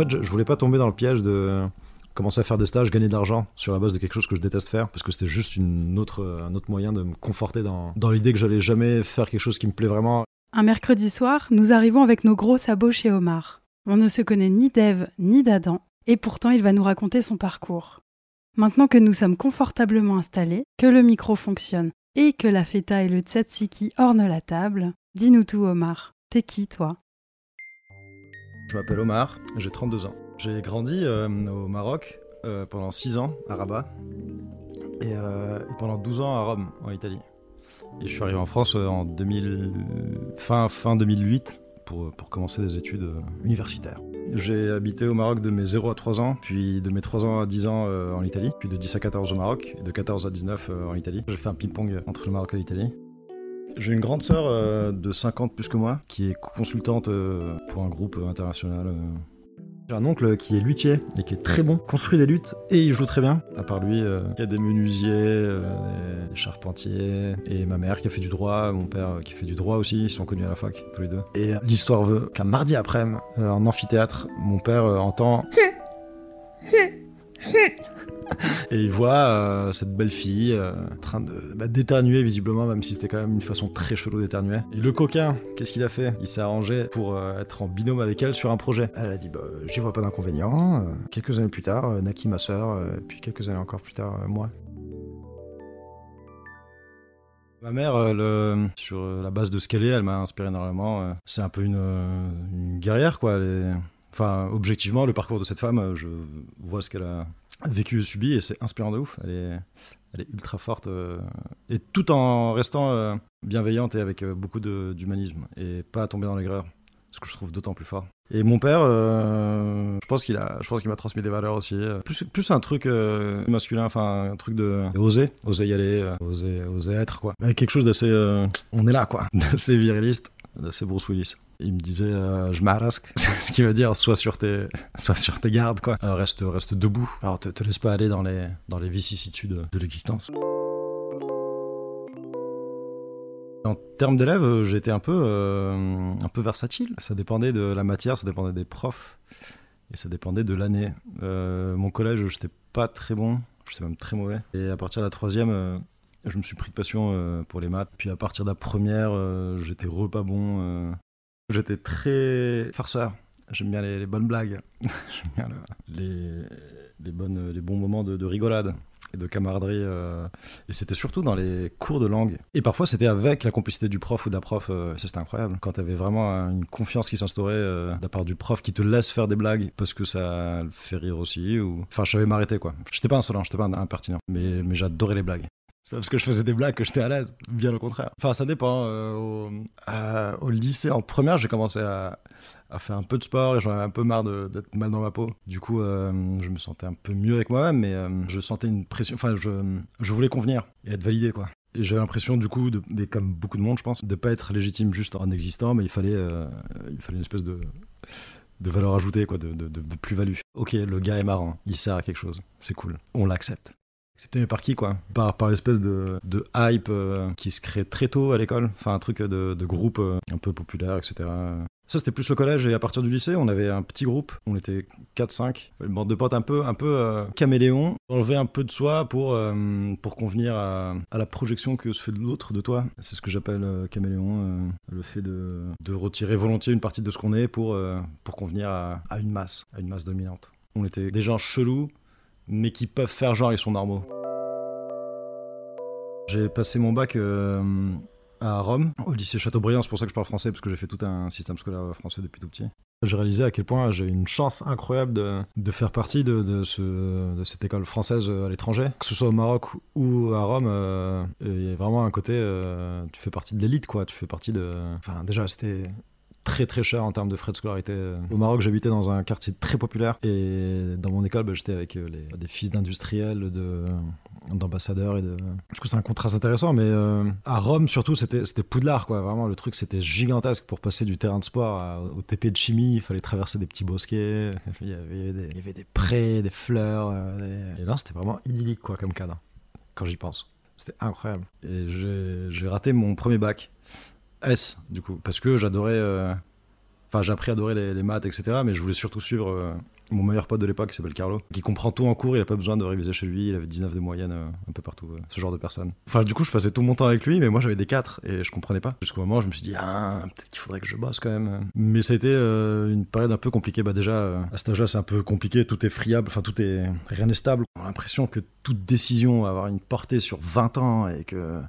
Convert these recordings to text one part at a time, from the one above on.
Fait, je, voulais pas tomber dans le piège de commencer à faire des stages, gagner de l'argent sur la base de quelque chose que je déteste faire, parce que c'était juste une autre, un autre moyen de me conforter dans, dans l'idée que j'allais jamais faire quelque chose qui me plaît vraiment. Un mercredi soir, nous arrivons avec nos gros sabots chez Omar. On ne se connaît ni d'Ève ni d'Adam, et pourtant il va nous raconter son parcours. Maintenant que nous sommes confortablement installés, que le micro fonctionne et que la feta et le tzatziki ornent la table, dis-nous tout Omar. T'es qui toi? Je m'appelle Omar, j'ai 32 ans. J'ai grandi euh, au Maroc euh, pendant 6 ans à Rabat et, euh, pendant 12 ans à Rome en Italie. Et je suis arrivé en France en 2000, fin, fin 2008 pour, pour commencer des études universitaires. J'ai habité au Maroc de mes 0 à 3 ans, puis de mes 3 ans à 10 ans en Italie, puis de 10 à 14 au Maroc, et de 14 à 19 euh, en Italie. J'ai fait un ping-pong entre le Maroc et l'Italie. J'ai une grande sœur euh, de 50 plus que moi, qui est consultante euh, pour un groupe euh, international. J'ai un oncle qui est luthier et qui est très bon, construit des luttes et il joue très bien. À part lui, il y a des menuisiers, des charpentiers et ma mère qui a fait du droit, mon père qui fait du droit aussi, ils sont connus à la fac tous les deux. Et l'histoire veut qu'un mardi après-midi, en amphithéâtre, mon père entend et il voit euh, cette belle fille euh, en train de bah, d'éternuer visiblement, même si c'était quand même une façon très chelou d'éternuer. Et le coquin, qu'est-ce qu'il a fait? Il s'est arrangé pour euh, être en binôme avec elle sur un projet. Elle a dit bah, j'y vois pas d'inconvénient. Quelques années plus tard, Naki ma sœur, puis quelques années encore plus tard, moi. Ma mère, sur la base de ce qu'elle est, elle m'a inspiré énormément. C'est un peu une, guerrière, quoi. Enfin, objectivement, le parcours de cette femme, euh, je vois ce qu'elle a vécu et subi, et c'est inspirant de ouf. Elle est, elle est ultra forte, euh, et tout en restant euh, bienveillante et avec beaucoup d'humanisme, et pas tomber dans l'aigreur, ce que je trouve d'autant plus fort. Et mon père, je pense qu'il a, je pense qu'il m'a transmis des valeurs aussi. Plus, plus un truc masculin, enfin un truc de oser, oser y aller, oser, oser être quoi. Avec quelque chose d'assez, on est là quoi, d'assez viriliste, d'assez Bruce Willis. Il me disait, euh, je m'arrasque, ce qui veut dire sois sur tes, sois sur tes gardes quoi. Euh, reste, reste debout. Alors te, laisse pas aller dans les, dans les vicissitudes de l'existence. En termes d'élèves, euh, j'étais un peu, un peu versatile. Ça dépendait de la matière, ça dépendait des profs, et ça dépendait de l'année. Mon collège, j'étais pas très bon, j'étais même très mauvais. Et à partir de la troisième, je me suis pris de passion pour les maths. Puis à partir de la première, j'étais repas bon. J'étais très farceur. J'aime bien les, bonnes blagues. J'aime bien le- les, bonnes, bons moments de, de rigolade et de camaraderie. euh. Et c'était surtout dans les cours de langue. Et parfois, c'était avec la complicité du prof ou d'un prof. euh, c'était incroyable. Quand tu avais vraiment une confiance qui s'instaurait euh, de la part du prof qui te laisse faire des blagues parce que ça le fait rire aussi. Ou... Enfin, je savais m'arrêter, quoi. J'étais pas insolent, j'étais pas impertinent. Mais j'adorais les blagues. C'est pas parce que je faisais des blagues que j'étais à l'aise, bien au contraire. Enfin, ça dépend. euh, au, à- au lycée, en première, j'ai commencé à, faire un peu de sport et j'en avais un peu marre d'être mal dans ma peau. Du coup, euh, je me sentais un peu mieux avec moi-même, mais euh, je sentais une pression. Enfin, je, je voulais convenir et être validé, quoi. Et j'avais l'impression, du coup, de, mais comme beaucoup de monde, je pense, de pas être légitime juste en existant, mais il fallait, euh, il fallait une espèce de, de valeur ajoutée, quoi, de- de plus-value. Ok, le gars est marrant, il sert à quelque chose, c'est cool, on l'accepte. Accepté mais par qui quoi Par, par l'espèce de, de hype euh, qui se crée très tôt à l'école, enfin un truc de, de groupe euh, un peu populaire, etc. Ça c'était plus le collège et à partir du lycée on avait un petit groupe, on était 4-5, une bande de potes un peu, un peu euh, caméléon, enlever un peu de soi pour, pour convenir à, à la projection que se fait de l'autre de toi. C'est ce que j'appelle caméléon, le fait de, de retirer volontiers une partie de ce qu'on est pour, pour convenir à, à une masse, à une masse dominante. On était des gens chelous, mais qui peuvent faire genre ils sont normaux. J'ai passé mon bac euh, à Rome, au lycée Chateaubriand, c'est pour ça que je parle français, parce que j'ai fait tout un système scolaire français depuis tout petit. J'ai réalisé à quel point j'ai une chance incroyable de, faire partie de, de, ce, de cette école française à l'étranger, que ce soit au Maroc ou à Rome. euh, Il y a vraiment un côté, euh, tu fais partie de l'élite, quoi. Tu fais partie de. Enfin, déjà, c'était très très cher en termes de frais de scolarité. Au Maroc, j'habitais dans un quartier très populaire et dans mon école, bah, j'étais avec euh, des fils d'industriels, de, d'ambassadeurs et de. Du coup, c'est un contraste intéressant, mais euh, à Rome surtout, c'était, Poudlard, quoi. Vraiment, le truc, c'était gigantesque pour passer du terrain de sport au TP de chimie. Il fallait traverser des petits bosquets, il y avait, des, prés, des fleurs. euh, Et là, c'était vraiment idyllique, quoi, comme cadre, quand j'y pense. C'était incroyable. Et j'ai raté mon premier bac. S, du coup, parce que j'adorais euh, Enfin, j'ai appris à adorer les, maths, etc. Mais je voulais surtout suivre euh, mon meilleur pote de l'époque qui s'appelle Carlo, qui comprend tout en cours, il a pas besoin de réviser chez lui, il avait 19 de moyenne euh, un peu partout, ce genre de personne. Enfin, du coup, je passais tout mon temps avec lui, mais moi j'avais des 4 et je comprenais pas. Jusqu'au moment où je me suis dit, ah, peut-être qu'il faudrait que je bosse quand même. Mais ça a été une période un peu compliquée. Bah, déjà, à cet âge-là, c'est un peu compliqué, tout est friable, enfin, tout est. rien n'est stable. On a l'impression que toute décision va avoir une portée sur 20 ans et que.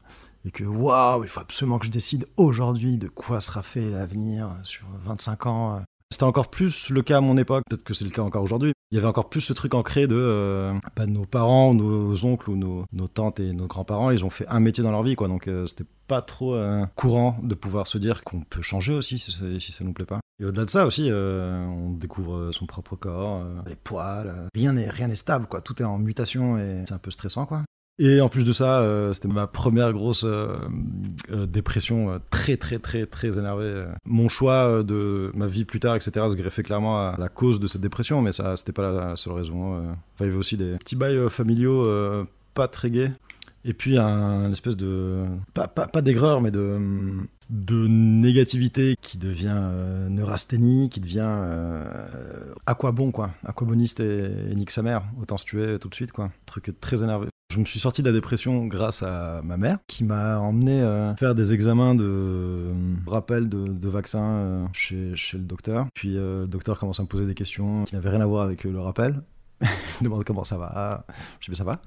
Et que waouh, il faut absolument que je décide aujourd'hui de quoi sera fait l'avenir sur 25 ans. C'était encore plus le cas à mon époque, peut-être que c'est le cas encore aujourd'hui. Il y avait encore plus ce truc ancré de euh, bah, nos parents, nos oncles ou nos, tantes et nos grands-parents, ils ont fait un métier dans leur vie, quoi. Donc euh, c'était pas trop euh, courant de pouvoir se dire qu'on peut changer aussi si, si ça nous plaît pas. Et au-delà de ça aussi, euh, on découvre son propre corps, euh, les poils. rien n'est rien n'est stable, quoi. Tout est en mutation et c'est un peu stressant, quoi. Et en plus de ça, euh, c'était ma première grosse euh, euh, dépression très très très très énervée. Mon choix de ma vie plus tard, etc., se greffait clairement à la cause de cette dépression, mais ça, c'était pas la, seule raison. Enfin, il y avait aussi des petits bails familiaux pas très gays. Et puis un, une espèce de pas, pas, pas d'aigreur, mais de de négativité qui devient neurasthénie, qui devient euh, à quoi bon quoi, aquaboniste et, et nique sa mère, autant se tuer tout de suite quoi. Truc très énervé. Je me suis sorti de la dépression grâce à ma mère qui m'a emmené euh, faire des examens de euh, rappel de, de vaccins euh, chez, chez le docteur. Puis euh, le docteur commence à me poser des questions qui n'avaient rien à voir avec le rappel. Il me demande comment ça va. Je dis mais ça va.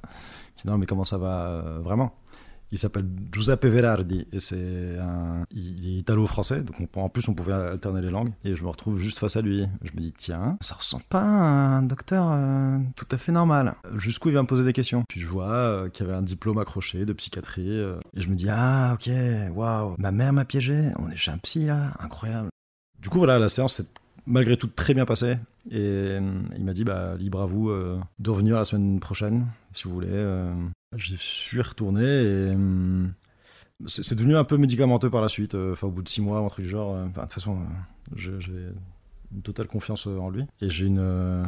Je dis non mais comment ça va vraiment? Il s'appelle Giuseppe Verardi et c'est un... il est italo-français donc on- en plus on pouvait alterner les langues. Et je me retrouve juste face à lui. Je me dis tiens ça ressemble pas à un docteur euh, tout à fait normal. Jusqu'où il va me poser des questions. Puis je vois euh, qu'il y avait un diplôme accroché de psychiatrie euh, et je me dis ah ok waouh ma mère m'a piégé on est chez un psy là incroyable. Du coup voilà la séance malgré tout très bien passée et euh, il m'a dit bah libre à vous euh, de revenir la semaine prochaine si vous voulez euh, J'y suis retourné et hum, c'est devenu un peu médicamenteux par la suite. euh, Enfin, au bout de six mois, un truc du genre. euh, de toute façon, euh, j'ai une totale confiance euh, en lui et j'ai euh,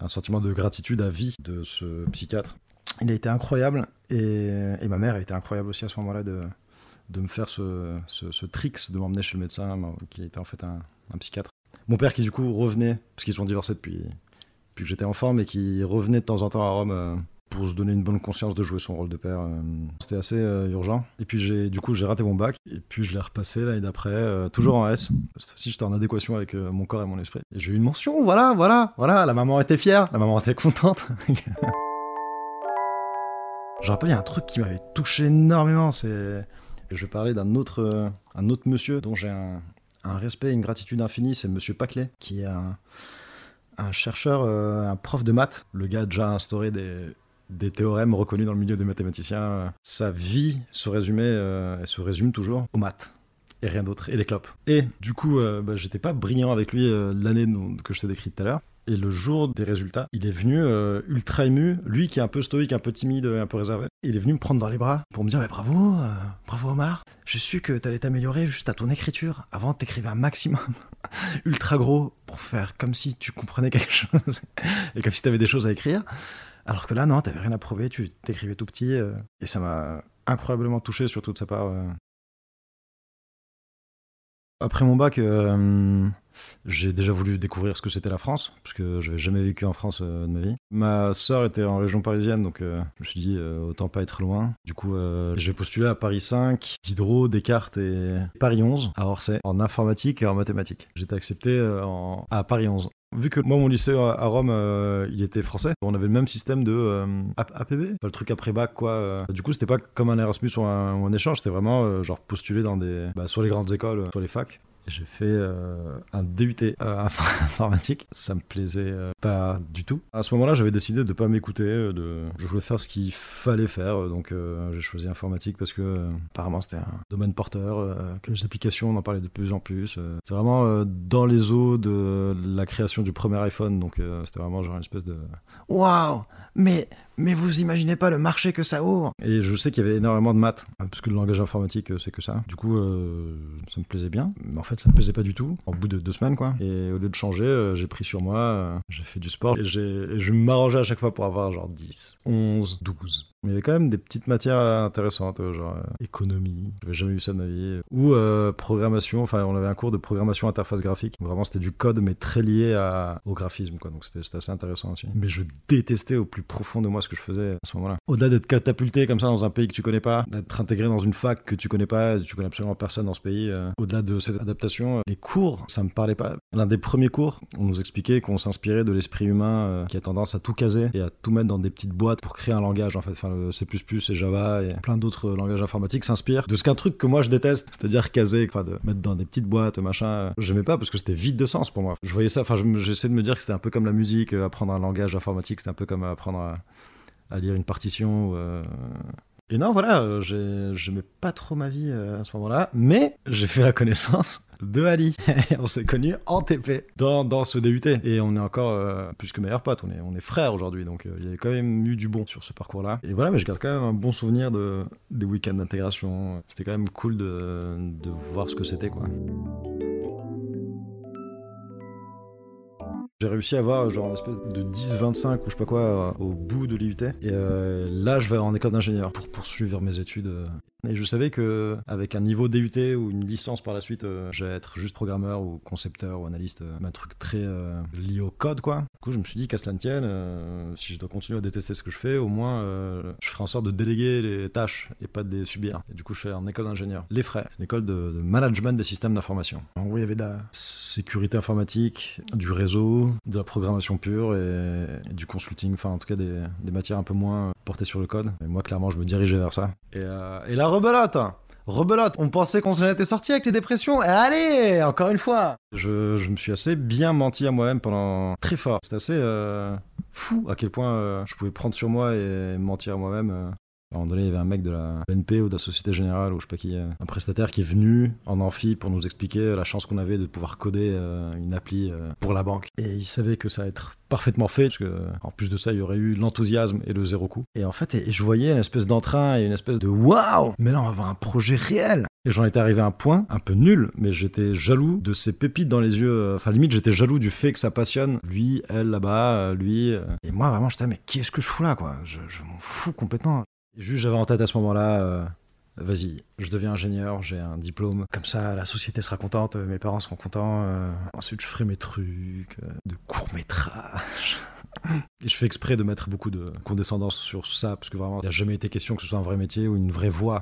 un sentiment de gratitude à vie de ce psychiatre. Il a été incroyable et, ma mère a été incroyable aussi à ce moment-là de de me faire ce, ce, ce tricks de m'emmener chez le médecin qui était en fait un psychiatre. Mon père qui du coup revenait parce qu'ils sont divorcés depuis que j'étais enfant, mais qui revenait de temps en temps à Rome euh, pour se donner une bonne conscience de jouer son rôle de père. euh, C'était assez euh, urgent. Et puis j'ai, du coup, j'ai raté mon bac, et puis je l'ai repassé l'année d'après, toujours en S. Cette fois-ci, j'étais en adéquation avec mon corps et mon esprit. Et j'ai eu une mention, voilà, voilà, voilà. La maman était fière, la maman était contente. je rappelle, il y a un truc qui m'avait touché énormément, c'est... Je parler d'un autre, un autre monsieur dont j'ai un, un respect et une gratitude infinie, c'est monsieur Paclet, qui est un, chercheur, euh, un prof de maths. Le gars a déjà instauré des, théorèmes reconnus dans le milieu des mathématiciens. Sa vie se résumait, euh, se résume toujours aux maths. Et rien d'autre, et les clopes. Et du coup, euh, bah, j'étais pas brillant avec lui l'année que je t'ai décrite tout à l'heure. Et le jour des résultats, il est venu euh, ultra ému, lui qui est un peu stoïque, un peu timide, un peu réservé. Il est venu me prendre dans les bras pour me dire Mais bravo, euh, bravo Omar, j'ai su que t'allais t'améliorer juste à ton écriture. Avant, t'écrivais un maximum ultra gros pour faire comme si tu comprenais quelque chose et comme si t'avais des choses à écrire. Alors que là, non, t'avais rien à prouver, tu t'écrivais tout petit. euh, et ça m'a incroyablement touché, surtout de sa part. Après mon bac, j'ai déjà voulu découvrir ce que c'était la France, parce que j'avais jamais vécu en France euh, de ma vie. Ma sœur était en région parisienne, donc euh, je me suis dit euh, autant pas être loin. Du coup, j'ai postulé à Paris 5, Diderot, Descartes et Paris 11 à Orsay, en informatique et en mathématiques. J'étais accepté à Paris 11. Vu que moi, mon lycée à Rome, il était français, on avait le même système de euh, AP- APB, le truc après bac, quoi. Du coup, c'était pas comme un Erasmus ou un, échange, c'était vraiment genre postuler dans des, bah, soit les grandes écoles, soit les facs. J'ai fait euh, un DUT euh, informatique, ça me plaisait euh, pas du tout. À ce moment-là, j'avais décidé de pas m'écouter, je voulais faire ce qu'il fallait faire, donc j'ai choisi informatique parce que apparemment c'était un domaine porteur, que les applications on en parlait de plus en plus. c'est vraiment dans les eaux de la création du premier iPhone, donc c'était vraiment genre une espèce de waouh, mais mais vous imaginez pas le marché que ça ouvre. Et je sais qu'il y avait énormément de maths, euh, parce que le langage informatique, euh, c'est que ça. Du coup, euh, ça me plaisait bien. Mais en fait, ça me plaisait pas du tout, au bout de deux semaines, quoi. Et au lieu de changer, euh, j'ai pris sur moi, j'ai fait du sport, et, et je m'arrangeais à chaque fois pour avoir genre 10, 11, 12. Mais il y avait quand même des petites matières intéressantes, euh, genre euh, économie, j'avais jamais eu ça de ma vie, ou euh, programmation, enfin on avait un cours de programmation interface graphique. Vraiment c'était du code mais très lié au graphisme, quoi. donc c'était assez intéressant aussi. Mais je détestais au plus profond de moi ce que je faisais à ce moment-là. Au-delà d'être catapulté comme ça dans un pays que tu connais pas, d'être intégré dans une fac que tu connais pas, tu connais absolument personne dans ce pays, euh, au-delà de cette adaptation, les cours, ça me parlait pas. L'un des premiers cours, on nous expliquait qu'on s'inspirait de l'esprit humain qui a tendance à tout caser et à tout mettre dans des petites boîtes pour créer un langage en fait. C++ et Java et plein d'autres langages informatiques s'inspirent de ce qu'un truc que moi je déteste, c'est-à-dire caser, enfin de mettre dans des petites boîtes, machin. J'aimais pas parce que c'était vide de sens pour moi. Je voyais ça, enfin je me- j'essaie de me dire que c'était un peu comme la musique, euh, apprendre un langage informatique, c'était un peu comme apprendre à, lire une partition. euh, Et non, voilà, euh, j'ai- j'aimais pas trop ma vie à ce moment-là, mais j'ai fait la connaissance de Ali. on s'est connus en TP dans, dans ce DUT. Et on est encore euh, plus que meilleurs potes, on est, on frères aujourd'hui, donc euh, il y avait quand même eu du bon sur ce parcours-là. Et voilà, mais je garde quand même un bon souvenir de, des week-ends d'intégration. C'était quand même cool de, de voir ce que c'était, quoi. J'ai réussi à avoir genre une espèce de 10-25 ou je sais pas quoi euh, au bout de l'IUT. Et euh, là, je vais en école d'ingénieur pour poursuivre mes études. euh. Et je savais que avec un niveau DUT ou une licence par la suite, euh, j'allais être juste programmeur ou concepteur ou analyste, un truc très lié au code quoi. Du coup, je me suis dit qu'à cela ne tienne, si je dois continuer à détester ce que je fais, au moins je ferai en sorte de déléguer les tâches et pas de les subir. Et du coup, je suis allé en école d'ingénieur. Les frais, c'est une école de management des systèmes d'information. En gros, il y avait de la sécurité informatique, du réseau, de la programmation pure et, du consulting, enfin en tout cas des, matières un peu moins portées sur le code. Et moi, clairement, je me dirigeais vers ça. Et, euh, la rebelote Rebelote, on pensait qu'on s'en était sorti avec les dépressions, et allez, encore une fois je, je me suis assez bien menti à moi-même pendant très fort. C'était assez euh, fou à quel point euh, je pouvais prendre sur moi et mentir à moi-même. Euh. À un moment donné, il y avait un mec de la BNP ou de la Société Générale, ou je sais pas qui, euh, un prestataire qui est venu en amphi pour nous expliquer la chance qu'on avait de pouvoir coder euh, une appli euh, pour la banque. Et il savait que ça allait être parfaitement fait, parce que en plus de ça, il y aurait eu l'enthousiasme et le zéro coût. Et en fait, je voyais une espèce d'entrain et une espèce de waouh Mais là, on va avoir un projet réel et j'en étais arrivé à un point un peu nul, mais j'étais jaloux de ces pépites dans les yeux. euh, Enfin, limite, j'étais jaloux du fait que ça passionne. Lui, elle là-bas, euh, lui. euh. Et moi, vraiment, j'étais, mais qu'est-ce que je fous là, quoi? Je m'en fous complètement. Juste, j'avais en tête à ce moment-là. euh, Vas-y, je deviens ingénieur, j'ai un diplôme. Comme ça, la société sera contente, euh, mes parents seront contents. euh, ensuite, je ferai mes trucs de court-métrage. Et je fais exprès de mettre beaucoup de condescendance sur ça, parce que vraiment, il n'y a jamais été question que ce soit un vrai métier ou une vraie voie.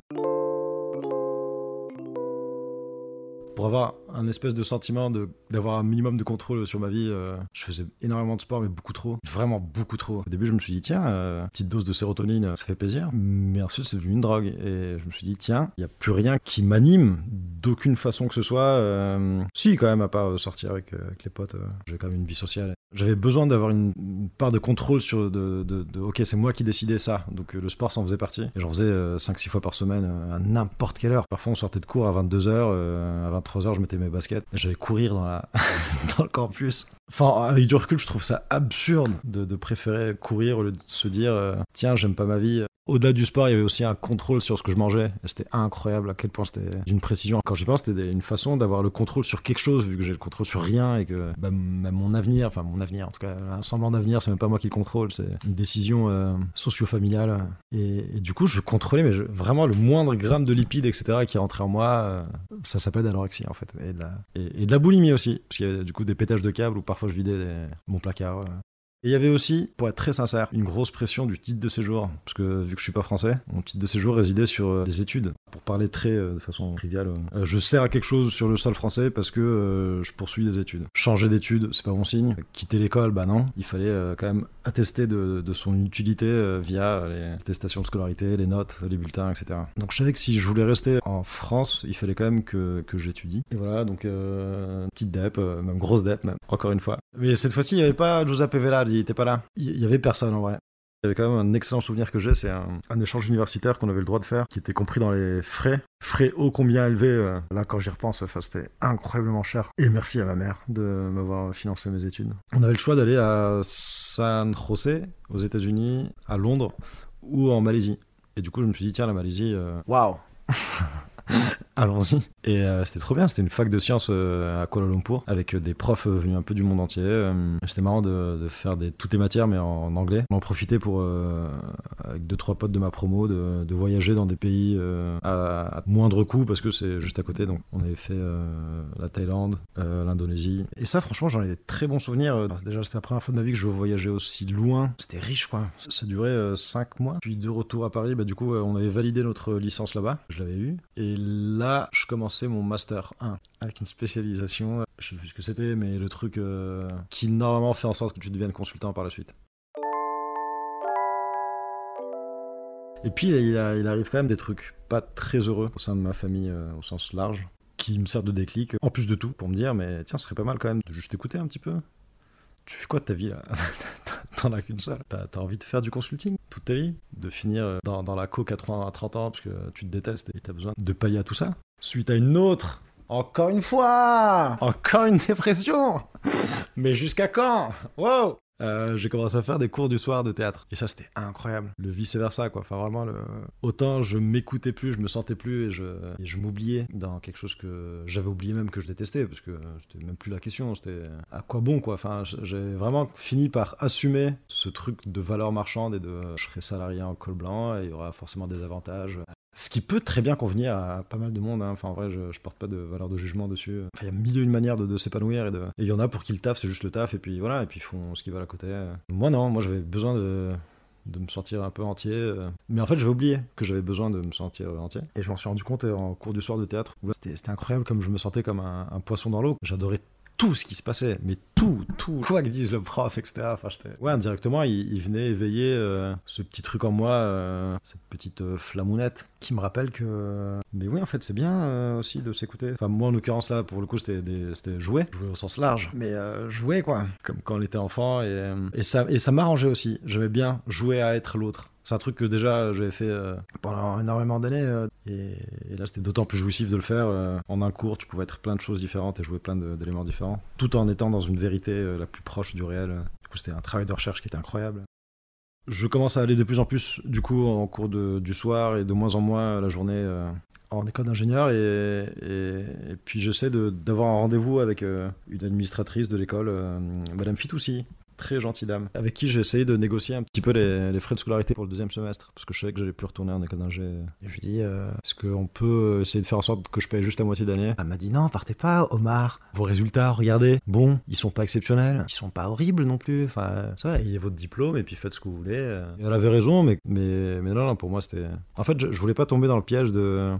Pour avoir un espèce de sentiment de- d'avoir un minimum de contrôle sur ma vie, euh, je faisais énormément de sport, mais beaucoup trop. Vraiment beaucoup trop. Au début, je me suis dit, tiens, euh, petite dose de sérotonine, ça fait plaisir. Mais ensuite, c'est devenu une drogue. Et je me suis dit, tiens, il n'y a plus rien qui m'anime d'aucune façon que ce soit. Euh, si, quand même, à part sortir avec, euh, avec les potes, j'ai quand même une vie sociale. J'avais besoin d'avoir une, part de contrôle sur de, de- ok, c'est moi qui décidais ça. Donc le sport s'en faisait partie. Et j'en faisais 5-6 fois par semaine, à n'importe quelle heure. Parfois, on sortait de cours à 22h, à 23h, je mettais mes baskets. Et j'allais courir dans, la dans le campus. Enfin, avec du recul, je trouve ça absurde de, préférer courir au lieu de se dire, euh, tiens, j'aime pas ma vie. Au-delà du sport, il y avait aussi un contrôle sur ce que je mangeais. C'était incroyable à quel point c'était d'une précision. Quand j'y pense, c'était une façon d'avoir le contrôle sur quelque chose, vu que j'ai le contrôle sur rien et que bah, même mon avenir, enfin mon avenir, en tout cas, un semblant d'avenir, c'est même pas moi qui le contrôle, c'est une décision euh, socio-familiale. Et, du coup, je contrôlais mais vraiment le moindre gramme de lipides, etc., qui rentrait en moi. euh, ça s'appelle de en fait. Et de, la, et- de la boulimie aussi, parce qu'il y avait du coup des pétages de câbles où parfois je vidais mon placard. Et il y avait aussi, pour être très sincère, une grosse pression du titre de séjour. Parce que vu que je suis pas français, mon titre de séjour résidait sur euh, les études. Pour parler très euh, de façon triviale, euh, je sers à quelque chose sur le sol français parce que je poursuis des études. Changer d'études, c'est pas bon signe. Quitter l'école, bah non. Il fallait quand même attester de, son utilité via les attestations de scolarité, les notes, les bulletins, etc. Donc je savais que si je voulais rester en France, il fallait quand même que, que j'étudie. Et voilà, donc petite dep, même grosse dep, même, encore une fois. Mais cette fois-ci, il n'y avait pas Giuseppe Il était pas là. Il y avait personne en vrai. Il y avait quand même un excellent souvenir que j'ai, c'est un, un échange universitaire qu'on avait le droit de faire, qui était compris dans les frais. Frais ô combien élevés, euh, là quand j'y repense, enfin, c'était incroyablement cher. Et merci à ma mère de m'avoir financé mes études. On avait le choix d'aller à San José, aux États-Unis, à Londres ou en Malaisie. Et du coup, je me suis dit, tiens, la Malaisie, euh, waouh allons-y. Et euh, c'était trop bien, c'était une fac de sciences euh, à Kuala Lumpur avec des profs venus un peu du monde entier. c'était marrant de, faire des, toutes les matières mais en, anglais. On en profitait pour, avec deux trois potes de ma promo, de, de voyager dans des pays à, moindre coût parce que c'est juste à côté. Donc on avait fait la Thaïlande, l'Indonésie. Et ça franchement j'en ai des très bons souvenirs. déjà c'était la première fois de ma vie que je voyageais aussi loin. C'était riche quoi. Ça durait 5 mois. Puis de retour à Paris, bah, du coup on avait validé notre licence là-bas. Je l'avais eu. Là, je commençais mon master 1 avec une spécialisation. Je sais plus ce que c'était, mais le truc euh, qui normalement fait en sorte que tu deviennes consultant par la suite. Et puis il, arrive quand même des trucs pas très heureux au sein de ma famille euh, au sens large, qui me servent de déclic, en plus de tout, pour me dire, mais tiens, ce serait pas mal quand même de juste écouter un petit peu. Tu fais quoi de ta vie là T'en as qu'une seule. T'as as envie de faire du consulting toute ta vie? De finir dans, dans la co 80 à 30 ans parce que tu te détestes et t'as besoin de pallier à tout ça? Suite à une autre encore une fois! Encore une dépression! Mais jusqu'à quand? Wow euh, j'ai commencé à faire des cours du soir de théâtre. Et ça, c'était incroyable. Le vice-versa, quoi. Enfin, vraiment, le... autant je m'écoutais plus, je me sentais plus et je, je m'oubliais dans quelque chose que j'avais oublié même que je détestais, parce que c'était même plus la question. C'était à quoi bon, quoi. Enfin, j'ai vraiment fini par assumer ce truc de valeur marchande et de je serai salarié en col blanc et il y aura forcément des avantages. Ce qui peut très bien convenir à pas mal de monde. Hein. Enfin, en vrai, je, je, porte pas de valeur de jugement dessus. il y a mille et une manières de, s'épanouir. Et il y en a pour qui le taf, c'est juste le taf. Et puis voilà, et puis ils font ce qu'ils veulent à côté. Moi, non. Moi, j'avais besoin de, de me sentir un peu entier. Euh. Mais en fait, j'avais oublié que j'avais besoin de me sentir entier. Et je m'en suis rendu compte euh, en cours du soir de théâtre. C'était incroyable comme je me sentais comme un, un poisson dans l'eau. J'adorais tout ce qui se passait, mais tout, tout, quoi que dise le prof, etc. Enfin, ouais, indirectement, il, venait éveiller euh, ce petit truc en moi, euh, cette petite euh, flamounette, qui me rappelle que. Mais oui, en fait, c'est bien aussi de s'écouter. Enfin, moi, en l'occurrence, là, pour le coup, c'était jouer, jouer au sens large, mais jouer, quoi. Comme quand on était enfant, et, et ça, et ça m'arrangeait aussi. J'aimais bien jouer à être l'autre. C'est un truc que déjà j'avais fait euh, pendant énormément d'années. Euh, et, là, c'était d'autant plus jouissif de le faire. Euh, en un cours, tu pouvais être plein de choses différentes et jouer plein d'éléments différents, tout en étant dans une vérité la plus proche du réel. Du coup, c'était un travail de recherche qui était incroyable. Je commence à aller de plus en plus, du coup, en cours du soir et de moins en moins la journée en école d'ingénieur et, et, puis j'essaie d'avoir un rendez-vous avec une administratrice de l'école, Madame Fitoussi, très gentille dame, avec qui j'ai essayé de négocier un petit peu les, frais de scolarité pour le deuxième semestre, parce que je savais que j'allais plus retourner en école d'ingé. Je lui ai dit, euh, est-ce qu'on peut essayer de faire en sorte que je paye juste la moitié d'année Elle m'a dit, non, partez pas, Omar. Vos résultats, regardez, bon, ils sont pas exceptionnels, ils sont pas horribles non plus. Enfin, ça va, ayez votre diplôme et puis faites ce que vous voulez. Elle avait raison, mais, mais, mais non, non, pour moi, c'était. En fait, je voulais pas tomber dans le piège de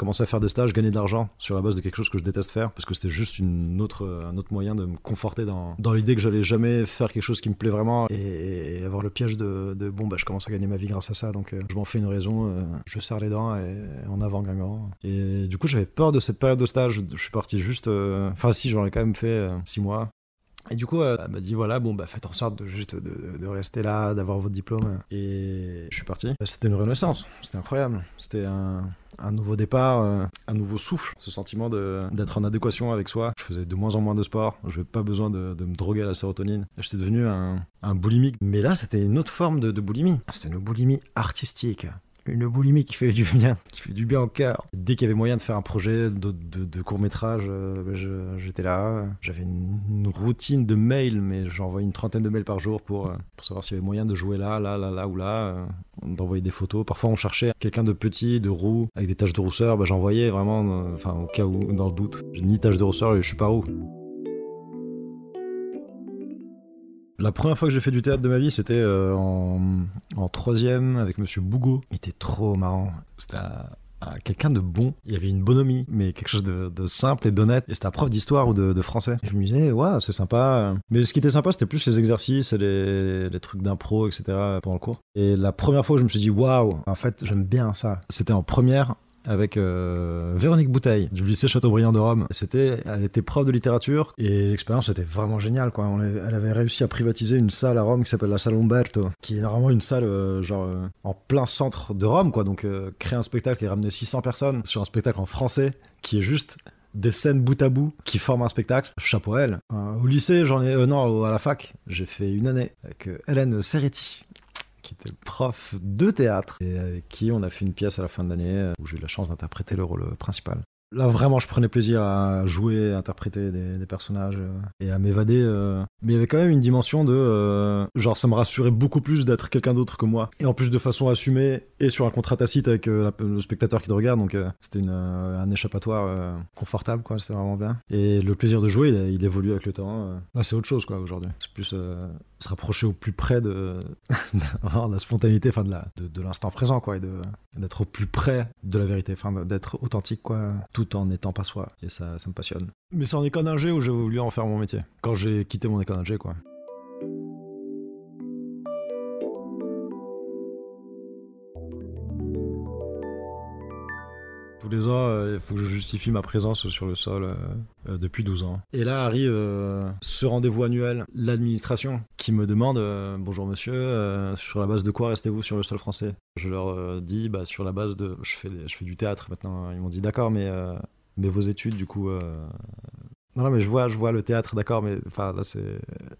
commencer à faire des stages, gagner de l'argent sur la base de quelque chose que je déteste faire, parce que c'était juste une autre, un autre moyen de me conforter dans, dans l'idée que j'allais jamais faire quelque chose qui me plaît vraiment et, avoir le piège de, de, bon, bah, je commence à gagner ma vie grâce à ça, donc euh, je m'en fais une raison, euh, je serre les dents et en avant Guingamp. Et du coup, j'avais peur de cette période de stage, je suis parti juste, euh, enfin, si, j'en ai quand même fait six mois. Et du coup, elle m'a dit voilà, bon, bah faites en sorte de juste de, rester là, d'avoir votre diplôme. Et je suis parti. C'était une renaissance, c'était incroyable. C'était un, un nouveau départ, euh, un nouveau souffle, ce sentiment d'être en adéquation avec soi. Je faisais de moins en moins de sport, je n'avais pas besoin de, me droguer à la sérotonine. J'étais devenu un, un boulimique, mais là c'était une autre forme de, de boulimie. C'était une boulimie artistique une boulimie qui fait du bien, qui fait du bien au cœur. Dès qu'il y avait moyen de faire un projet de, court métrage, euh, ben, j'étais là. J'avais une, routine de mails, mais j'envoyais une trentaine de mails par jour pour, euh, pour savoir s'il y avait moyen de jouer là, là, là, là ou là, euh, d'envoyer des photos. Parfois, on cherchait quelqu'un de petit, de roux, avec des taches de rousseur. Ben, j'envoyais vraiment, enfin, au cas où, dans le doute. J'ai ni taches de rousseur je suis pas roux. La première fois que j'ai fait du théâtre de ma vie, c'était euh, en, troisième avec Monsieur Bougot. Il était trop marrant. C'était quelqu'un de bon. Il y avait une bonhomie, mais quelque chose de, simple et d'honnête. Et c'était un prof d'histoire ou de, français. je me disais, ouais, c'est sympa. Mais ce qui était sympa, c'était plus les exercices et les, les trucs d'impro, etc. pendant le cours. Et la première fois, je me suis dit, waouh, en fait, j'aime bien ça. C'était en première avec euh, Véronique Bouteille du lycée Chateaubriand de Rome. C'était, elle était prof de littérature et l'expérience était vraiment géniale. Elle avait réussi à privatiser une salle à Rome qui s'appelle la salle Umberto, qui est normalement une salle euh, genre euh, en plein centre de Rome, quoi. Donc créer un spectacle et ramener 600 personnes sur un spectacle en français qui est juste des scènes bout à bout qui forment un spectacle. Chapeau à elle. au lycée, j'en ai, non, à la fac, j'ai fait une année avec Hélène Serretti qui était prof de théâtre et avec qui on a fait une pièce à la fin de l'année où j'ai eu la chance d'interpréter le rôle principal. Là, vraiment, je prenais plaisir à jouer, à interpréter des, personnages euh, et à m'évader. euh. Mais il y avait quand même une dimension de. euh, genre, ça me rassurait beaucoup plus d'être quelqu'un d'autre que moi. Et en plus, de façon assumée et sur un contrat tacite avec euh, le spectateur qui te regarde. Donc, euh, c'était euh, un échappatoire euh, confortable, quoi. C'était vraiment bien. Et le plaisir de jouer, il, il évolue avec le temps. euh. Là, c'est autre chose, quoi, aujourd'hui. C'est plus euh, se rapprocher au plus près de, la spontanéité, de, l'instant présent, quoi. Et de, d'être au plus près de la vérité, d'être authentique quoi, tout en n'étant pas soi. Et ça, ça me passionne. Mais c'est en école d'ingé où j'ai voulu en faire mon métier. Quand j'ai quitté mon école d'ingé quoi. Tous les ans, euh, il faut que je justifie ma présence sur le sol euh, euh, depuis 12 ans. Et là arrive ce rendez-vous annuel, l'administration, qui me demande Bonjour monsieur, sur la base de quoi restez-vous sur le sol français? Je leur dis bah, Sur la base de. Je fais, je fais du théâtre maintenant. Ils m'ont dit D'accord, mais, mais vos études, du coup. Non, non, mais je vois, je vois le théâtre, d'accord, mais enfin là, c'est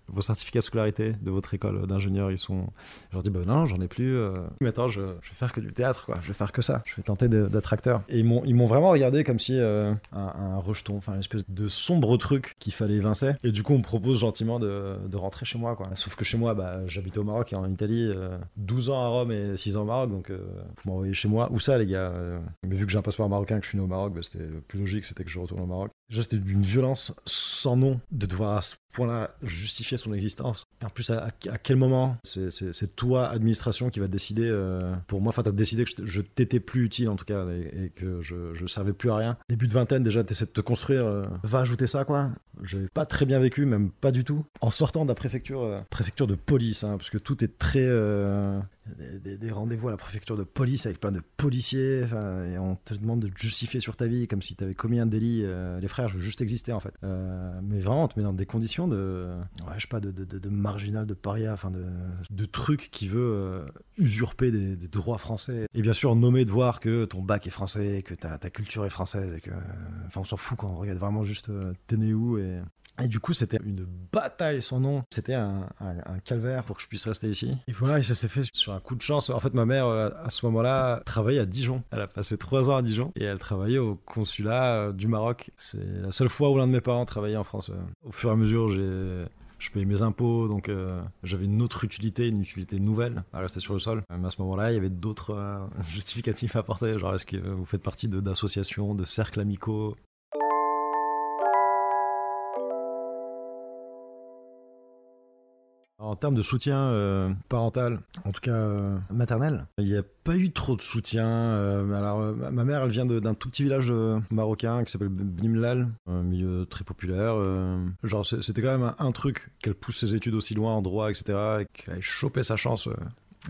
vos certificats de scolarité de votre école d'ingénieur, ils sont. Je leur dis, bah non, j'en ai plus. euh. Maintenant, je, je vais faire que du théâtre, quoi. Je vais faire que ça. Je vais tenter d'être acteur. Et ils m'ont, vraiment regardé comme si euh, un, rejeton, enfin une espèce de sombre truc qu'il fallait évincer. Et du coup, on me propose gentiment de, de rentrer chez moi, quoi. Sauf que chez moi, bah, j'habitais au Maroc et en Italie, euh, 12 ans à Rome et 6 ans au Maroc, donc euh, faut m'envoyer chez moi. Où ça, les gars euh, Mais vu que j'ai un passeport marocain, que je suis né au Maroc, bah, c'était plus logique, c'était que je retourne au Maroc. Déjà, c'était d'une violence sans nom de devoir point-là justifier son existence. En plus, à, quel moment c'est, toi, administration, qui va décider euh, pour moi, enfin, t'as décidé que je, t'étais plus utile en tout cas et, que je, je servais plus à rien. Début de vingtaine, déjà, t'essaies de te construire. euh, va ajouter ça, quoi. J'avais pas très bien vécu, même pas du tout. En sortant de la préfecture, euh, de police, hein, parce que tout est très. des, rendez-vous à la préfecture de police avec plein de policiers, et on te demande de justifier sur ta vie comme si tu avais commis un délit. les frères, je veux juste exister en fait. Mais vraiment, on te met dans des conditions de, je sais pas, de, de, marginal, de paria, enfin de, truc qui veut euh, usurper des, droits français. Et bien sûr, nommer de voir que ton bac est français, que ta, ta culture est française, et que, enfin, on s'en fout quand on regarde vraiment juste euh, t'es né où et et du coup, c'était une bataille sans nom. C'était un, calvaire pour que je puisse rester ici. Et voilà, et ça s'est fait sur un coup de chance. En fait, ma mère, euh, à ce moment-là, travaillait à Dijon. Elle a passé trois ans à Dijon et elle travaillait au consulat euh, du Maroc. C'est la seule fois où l'un de mes parents travaillait en France. euh. Au fur et à mesure, j'ai. Je payais mes impôts, donc j'avais une autre utilité, une utilité nouvelle à rester sur le sol. Mais à ce moment-là, il y avait d'autres justificatifs à apporter. Genre, est-ce que vous faites partie d'associations, de cercles amicaux? En termes de soutien euh, parental, en tout cas euh, maternel, il n'y a pas eu trop de soutien. euh, alors, ma- mère, elle vient d'un tout petit village marocain qui s'appelle Bnimlal, un milieu très populaire. genre, c'était quand même un, truc qu'elle pousse ses études aussi loin en droit, etc., et qu'elle ait chopé sa chance.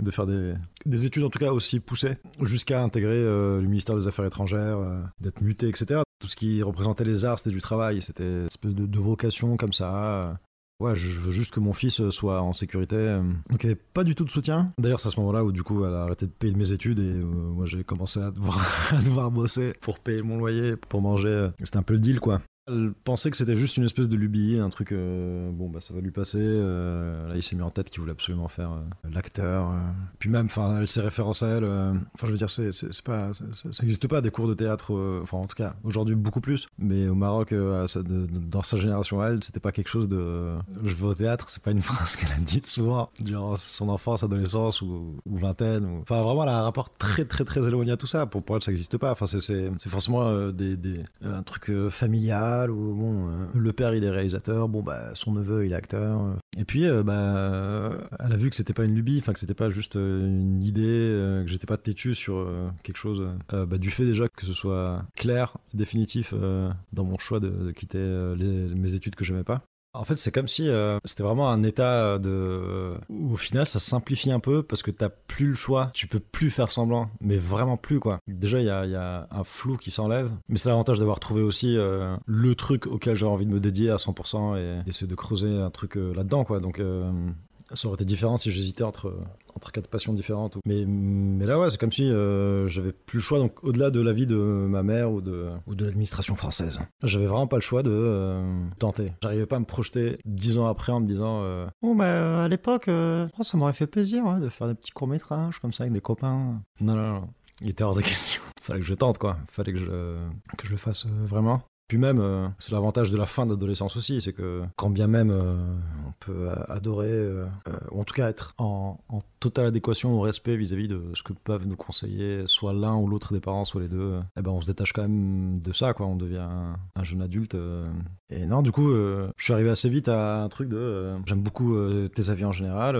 de faire des, des études en tout cas aussi poussées, jusqu'à intégrer le ministère des Affaires étrangères, d'être muté, etc. Tout ce qui représentait les arts, c'était du travail, c'était une espèce de vocation comme ça. Euh, Ouais, je veux juste que mon fils euh, soit en sécurité. euh. Donc il avait pas du tout de soutien. D'ailleurs, c'est à ce moment-là où du coup elle a arrêté de payer mes études et euh, moi j'ai commencé à devoir, à devoir bosser pour payer mon loyer, pour manger. C'était un peu le deal quoi. Elle pensait que c'était juste une espèce de lubie, un truc, euh, bon bah ça va lui passer. euh, là il s'est mis en tête qu'il voulait absolument faire euh, l'acteur. Puis même, enfin elle ses références à elle. je veux dire, c'est c'est- pas, ça n'existe pas des cours de théâtre. en tout cas aujourd'hui beaucoup plus. Mais au Maroc, dans sa génération à elle, c'était pas quelque chose de. Je vais au théâtre, c'est pas une phrase qu'elle a dite souvent durant son enfance, adolescence ou, vingtaine. Enfin vraiment, elle a un rapport très très très éloigné à tout ça. Pour, elle, ça n'existe pas. Enfin c'est- c'est forcément des, des- un truc familial bon, euh, le père il est réalisateur, bon bah son neveu il est acteur. Et puis euh, bah elle a vu que c'était pas une lubie, enfin que c'était pas juste euh, une idée, que j'étais pas têtu sur quelque chose. bah, du fait déjà que ce soit clair, définitif dans mon choix de, quitter mes études que j'aimais pas. En fait, c'est comme si euh, c'était vraiment un état de où au final ça simplifie un peu parce que t'as plus le choix, tu peux plus faire semblant, mais vraiment plus quoi. Déjà, il y a, un flou qui s'enlève, mais c'est l'avantage d'avoir trouvé aussi euh, le truc auquel j'ai envie de me dédier à 100% et essayer de creuser un truc euh, là-dedans quoi. Donc euh, ça aurait été différent si j'hésitais entre, entre quatre passions différentes. Mais, mais là, ouais, c'est comme si euh, j'avais plus le choix. Donc, au-delà de la vie de ma mère ou de, ou de l'administration française, j'avais vraiment pas le choix de euh, tenter. J'arrivais pas à me projeter dix ans après en me disant euh, Bon, bah, euh, à l'époque, oh, ça m'aurait fait plaisir ouais, de faire des petits courts-métrages comme ça avec des copains. Non, non, non. il était hors de question. Fallait que je tente, quoi. Fallait que je, que je le fasse vraiment. Puis même, euh, c'est l'avantage de la fin d'adolescence aussi, c'est que quand bien même euh, on peut adorer, euh, ou en tout cas être en, totale adéquation au respect vis-à-vis de ce que peuvent nous conseiller soit l'un ou l'autre des parents, soit les deux, eh ben on se détache quand même de ça, quoi. On devient un, un jeune adulte. Et non, du coup, je suis arrivé assez vite à un truc de j'aime beaucoup tes avis en général,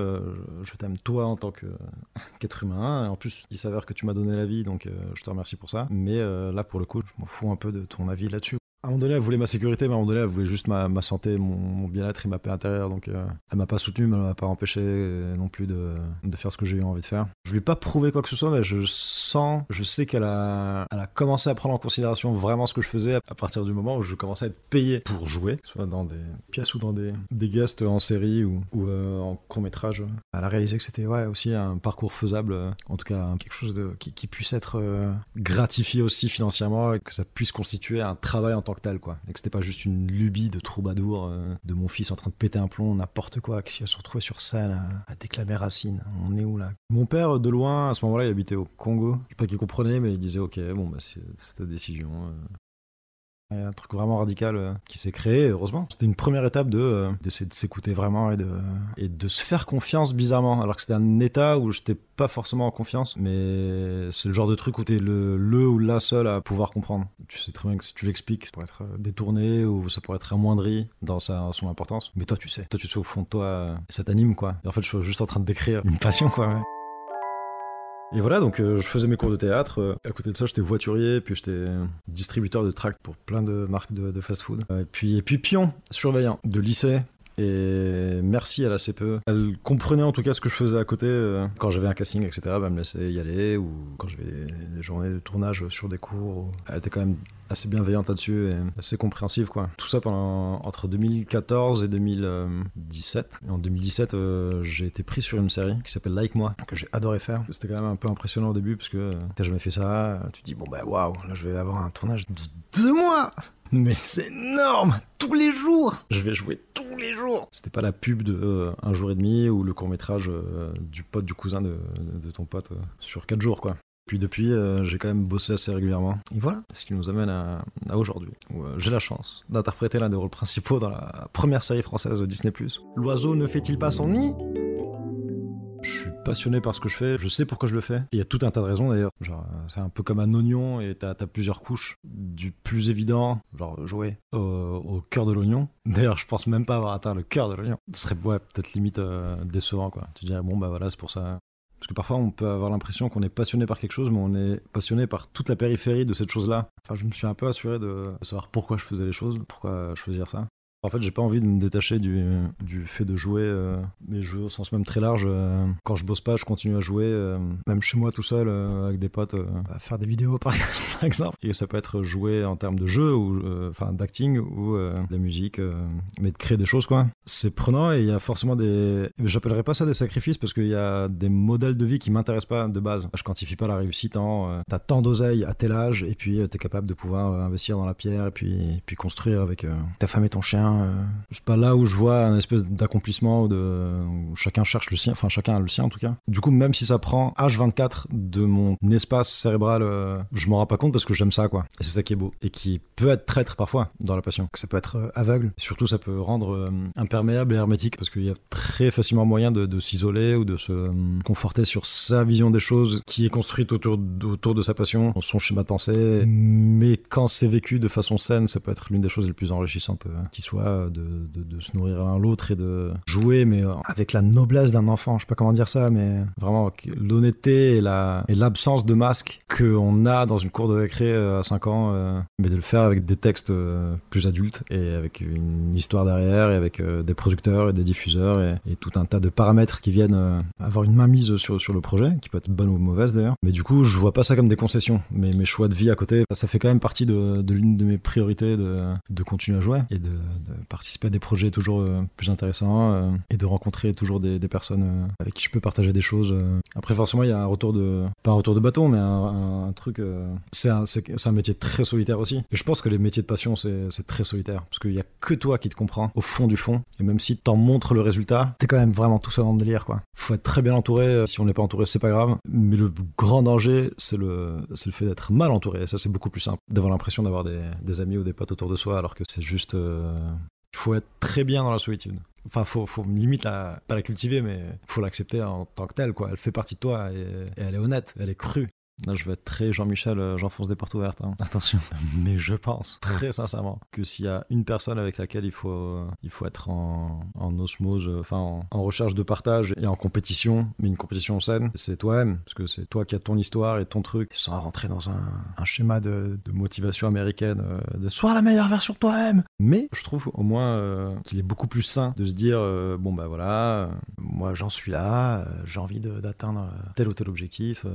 je, t'aime toi en tant qu'être humain. Et en plus, il s'avère que tu m'as donné la vie, donc je te remercie pour ça. Mais là, pour le coup, je m'en fous un peu de ton avis là-dessus. À un moment donné, elle voulait ma sécurité, mais à un moment donné, elle voulait juste ma, santé, mon, bien-être et ma paix intérieure. Donc, euh, elle m'a pas soutenu, mais elle m'a pas empêché euh, non plus de, faire ce que j'ai eu envie de faire. Je lui ai pas prouvé quoi que ce soit, mais je sens, je sais qu'elle a, commencé à prendre en considération vraiment ce que je faisais à partir du moment où je commençais à être payé pour jouer, soit dans des pièces ou dans des, des guests en série ou, euh, en court métrage. Elle a réalisé que c'était ouais, aussi un parcours faisable, en tout cas quelque chose qui puisse être euh, gratifié aussi financièrement et que ça puisse constituer un travail en tant que. Et que c'était pas juste une lubie de troubadour euh, de mon fils en train de péter un plomb, n'importe quoi, qui se retrouvait sur scène à, déclamer Racine. On est où là? Mon père, de loin, à ce moment-là, il habitait au Congo. Je sais pas qu'il comprenait, mais il disait Ok, bon, bah, c'est ta décision. Il y a un truc vraiment radical euh, qui s'est créé, heureusement. C'était une première étape de euh, d'essayer de s'écouter vraiment et de, et de se faire confiance bizarrement. Alors que c'était un état où j'étais pas forcément en confiance, mais c'est le genre de truc où t'es le, le ou la seule à pouvoir comprendre. Tu sais très bien que si tu l'expliques, ça pourrait être euh, détourné ou ça pourrait être amoindri dans sa, son importance. Mais toi, tu sais. Toi, tu sais au fond de toi, ça t'anime, quoi. Et en fait, je suis juste en train de décrire une passion, quoi. Ouais. Et voilà, donc euh, je faisais mes cours de théâtre. Euh, à côté de ça, j'étais voiturier, puis j'étais distributeur de tracts pour plein de marques de, fast-food. Et puis, et puis pion, surveillant de lycée. Et merci à la CPE. Elle comprenait en tout cas ce que je faisais à côté. euh, Quand j'avais un casting, etc., bah, elle me laissait y aller. Ou quand j'avais des, journées de tournage sur des cours. Elle était quand même assez bienveillante là-dessus et assez compréhensive quoi. Tout ça pendant entre 2014 et 2017. Et en 2017, euh, j'ai été pris sur une série qui s'appelle Like Moi que j'ai adoré faire. C'était quand même un peu impressionnant au début parce que euh, t'as jamais fait ça. Tu dis bon bah waouh, là je vais avoir un tournage de deux mois. Mais c'est énorme Tous les jours Je vais jouer tous C'était pas la pub de euh, un jour et demi ou le court métrage euh, du pote du cousin de, ton pote euh, sur quatre jours quoi. Puis depuis, j'ai quand même bossé assez régulièrement. Et voilà, ce qui nous amène à, aujourd'hui, où j'ai la chance d'interpréter l'un des rôles principaux dans la première série française de Disney+. L'oiseau ne fait-il pas son nid? Je suis passionné par ce que je fais, je sais pourquoi je le fais. Il y a tout un tas de raisons d'ailleurs. Genre, euh, c'est un peu comme un oignon et t'as as plusieurs couches. Du plus évident, genre jouer au, cœur de l'oignon. D'ailleurs, je pense même pas avoir atteint le cœur de l'oignon. Ce serait peut-être limite euh, décevant quoi. Tu dirais, bon bah voilà, c'est pour ça. Parce que parfois, on peut avoir l'impression qu'on est passionné par quelque chose, mais on est passionné par toute la périphérie de cette chose-là. Enfin, je me suis un peu assuré de savoir pourquoi je faisais les choses, pourquoi je faisais ça. En fait, j'ai pas envie de me détacher du, du fait de jouer, euh, mais jouer au sens même très large. Euh, quand je bosse pas, je continue à jouer, euh, même chez moi tout seul, euh, avec des potes, à faire des vidéos par, exemple. Et ça peut être jouer en termes de jeu, ou enfin d'acting, ou de la musique, mais de créer des choses, quoi. C'est prenant et il y a forcément des. J'appellerais pas ça des sacrifices parce qu'il y a des modèles de vie qui m'intéressent pas de base. Je quantifie pas la réussite en t'as tant d'oseille à tel âge et puis t'es capable de pouvoir investir dans la pierre et puis, et puis construire avec ta femme et ton chien euh, c'est pas là où je vois un espèce d'accomplissement où chacun cherche le sien, enfin chacun a le sien en tout cas. Du coup, même si ça prend H24 de mon espace cérébral, euh, je m'en rends pas compte parce que j'aime ça quoi. Et c'est ça qui est beau et qui peut être traître parfois dans la passion. Ça peut être euh, aveugle. Surtout, ça peut rendre imperméable et hermétique parce qu'il y a très facilement moyen de, de s'isoler ou de se conforter sur sa vision des choses qui est construite autour, autour de sa passion, son schéma de pensée. Mais quand c'est vécu de façon saine, ça peut être l'une des choses les plus enrichissantes qui soit de, se nourrir l'un l'autre et de jouer, mais avec la noblesse d'un enfant. Je sais pas comment dire ça, mais vraiment l'honnêteté et la l'absence de masque qu'on a dans une cour de récré à 5 ans, euh, mais de le faire avec des textes euh, plus adultes et avec une histoire derrière et avec euh, des producteurs et des diffuseurs et, tout un tas de paramètres qui viennent avoir une mainmise sur, sur le projet, qui peut être bonne ou mauvaise d'ailleurs. Mais du coup, je vois pas ça comme des concessions, mais mes choix de vie à côté, ça fait quand même partie de, l'une de mes priorités de, de continuer à jouer et de participer à des projets toujours plus intéressants et de rencontrer toujours des, personnes avec qui je peux partager des choses. Après, forcément, il y a un retour de, pas un retour de bâton, mais un, truc. c'est un, un, métier très solitaire aussi. Et je pense que les métiers de passion, c'est très solitaire parce qu'il y a que toi qui te comprends au fond du fond. Et même si t'en montres le résultat, t'es quand même vraiment tout seul dans le délire, quoi. Faut être très bien entouré. Si on n'est pas entouré, c'est pas grave. Mais le grand danger, c'est le, le fait d'être mal entouré. Et ça, c'est beaucoup plus simple. D'avoir l'impression d'avoir des, amis ou des potes autour de soi, alors que c'est juste. Euh, il faut être très bien dans la solitude. Enfin, faut, faut limite la, pas la cultiver, mais faut l'accepter en tant que telle, quoi. Elle fait partie de toi et, et elle est honnête, elle est crue. Là, je vais être très Jean-Michel, euh, j'enfonce des portes ouvertes. Hein. Attention. Mais je pense, très sincèrement, que s'il y a une personne avec laquelle il faut, euh, il faut être en, osmose, euh, enfin en, recherche de partage et en compétition, mais une compétition saine, c'est toi-même. Parce que c'est toi qui as ton histoire et ton truc, sans rentrer dans un, schéma de, motivation américaine, de sois la meilleure version de toi-même. Mais je trouve au moins qu'il est beaucoup plus sain de se dire, bon bah voilà, moi j'en suis là, j'ai envie d'atteindre tel ou tel objectif.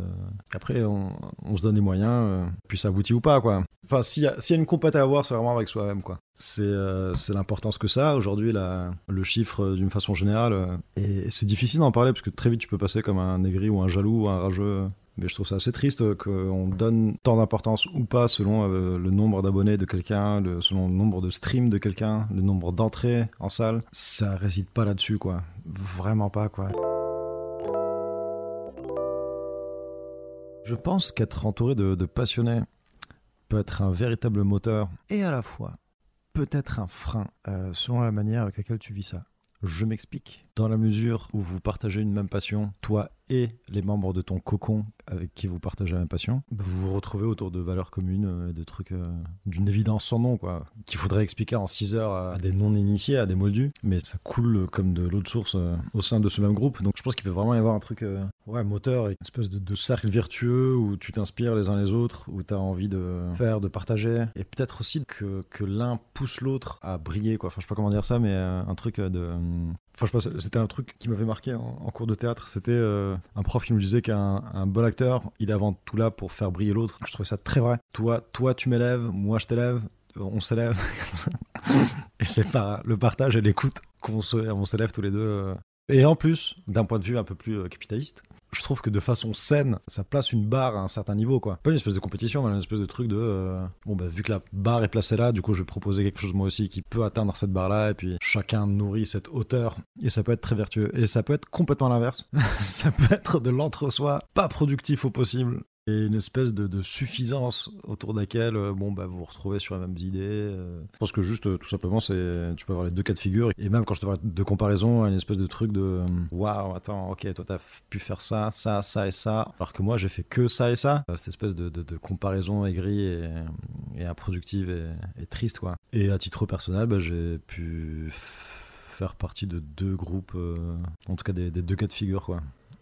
Après, on on, se donne les moyens, euh, puis ça aboutit ou pas, quoi. Enfin, s'il y, a une compète à avoir, c'est vraiment avec soi-même, quoi. C'est euh, l'importance que ça, aujourd'hui, le chiffre euh, d'une façon générale. et c'est difficile d'en parler, parce que très vite, tu peux passer comme un aigri ou un jaloux ou un rageux. Mais je trouve ça assez triste qu'on donne tant d'importance ou pas selon le nombre d'abonnés de quelqu'un, selon le nombre de streams de quelqu'un, le nombre d'entrées en salle. Ça réside pas là-dessus, quoi. Vraiment pas, quoi. Je pense qu'être entouré de, passionnés peut être un véritable moteur et à la fois peut-être un frein euh, selon la manière avec laquelle tu vis ça. Je m'explique. Dans la mesure où vous partagez une même passion, toi et les membres de ton cocon avec qui vous partagez la même passion, bah, vous vous retrouvez autour de valeurs communes, euh, de trucs euh, d'une évidence sans nom, quoi, qu'il faudrait expliquer en 6 heures à des non-initiés, à des moldus, mais ça coule comme de l'eau de source euh, au sein de ce même groupe. Donc je pense qu'il peut vraiment y avoir un truc, ouais, moteur, une espèce de, cercle vertueux où tu t'inspires les uns les autres, où tu as envie de faire, de partager, et peut-être aussi que, que l'un pousse l'autre à briller, quoi. Enfin, je sais pas comment dire ça, mais un truc de. Enfin, c'était un truc qui m'avait marqué en, cours de théâtre. C'était un prof qui nous disait qu'un bon acteur, il est avant tout là pour faire briller l'autre. Je trouvais ça très vrai. Toi, toi tu m'élèves, moi je t'élève, on s'élève. et c'est par le partage et l'écoute qu'on s'élève tous les deux. Euh. Et en plus, d'un point de vue un peu plus euh, capitaliste, je trouve que de façon saine, ça place une barre à un certain niveau, quoi. Pas une espèce de compétition, mais une espèce de truc de euh, bon bah vu que la barre est placée là, du coup je vais proposer quelque chose moi aussi qui peut atteindre cette barre là, et puis chacun nourrit cette hauteur, et ça peut être très vertueux, et ça peut être complètement l'inverse. ça peut être de l'entre-soi, pas productif au possible, et une espèce de, suffisance autour de laquelle euh, bon bah vous vous retrouvez sur les mêmes idées. Euh. Je pense que juste euh, tout simplement c'est tu peux avoir les deux cas de figure et même quand je te parle de comparaison une espèce de truc de waouh attends ok toi t'as pu faire ça ça ça et ça alors que moi j'ai fait que ça et ça cette espèce de, comparaison aigrie et, et improductive et, triste quoi. Et à titre personnel bah, j'ai pu faire partie de deux groupes en tout cas des, deux cas de figure quoi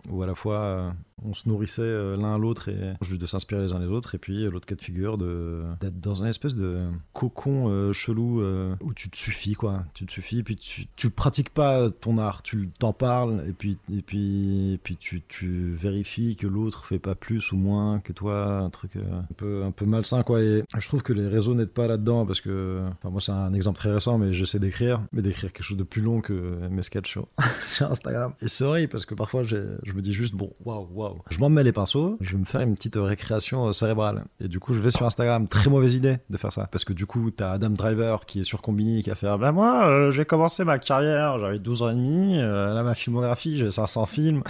où à la fois on se nourrissait euh, l'un à l'autre et juste de s'inspirer les uns les autres. Et puis euh, l'autre cas de figure d'être dans un espèce de cocon chelou où tu te suffis quoi. Tu te suffis puis tu, tu pratiques pas ton art. Tu t'en parles et puis et puis puis tu, tu vérifies que l'autre fait pas plus ou moins que toi. Un truc un peu un peu malsain quoi. Et je trouve que les réseaux n'aident pas là-dedans parce que enfin moi c'est un exemple très récent mais j'essaie d'écrire mais d'écrire quelque chose de plus long que mes sketchs sur, Instagram. Et c'est horrible parce que parfois je me dis juste, bon, waouh, Je m'en mets les pinceaux, je vais me faire une petite récréation euh, cérébrale. Et du coup, je vais sur Instagram. Très mauvaise idée de faire ça. Parce que du coup, t'as Adam Driver qui est sur Combini qui a fait, bah moi, euh, j'ai commencé ma carrière, j'avais 12 ans et demi, euh, là, ma filmographie, j'ai 500 films.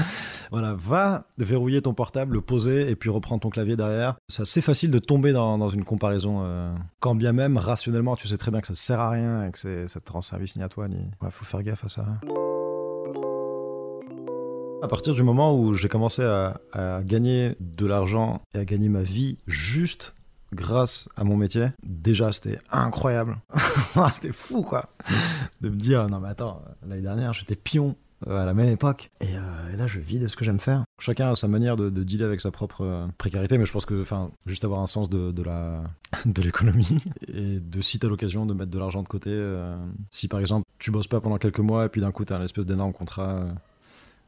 voilà, va verrouiller ton portable, le poser et puis reprendre ton clavier derrière. C'est assez facile de tomber dans, dans une comparaison. quand bien même, rationnellement, tu sais très bien que ça sert à rien et que ça te rend service ni à toi, ni. Ouais, faut faire gaffe à ça. À partir du moment où j'ai commencé à, gagner de l'argent et à gagner ma vie juste grâce à mon métier, déjà c'était incroyable. c'était fou quoi. De me dire, non mais attends, l'année dernière j'étais pion euh, à la même époque. Euh, et, là, je vis de ce que j'aime faire. Chacun a sa manière de, dealer avec sa propre euh, précarité, mais je pense que, juste avoir un sens de, la de l'économie et de si t'as l'occasion de mettre de l'argent de côté, si par exemple tu bosses pas pendant quelques mois et puis d'un coup t'as un espèce d'énorme contrat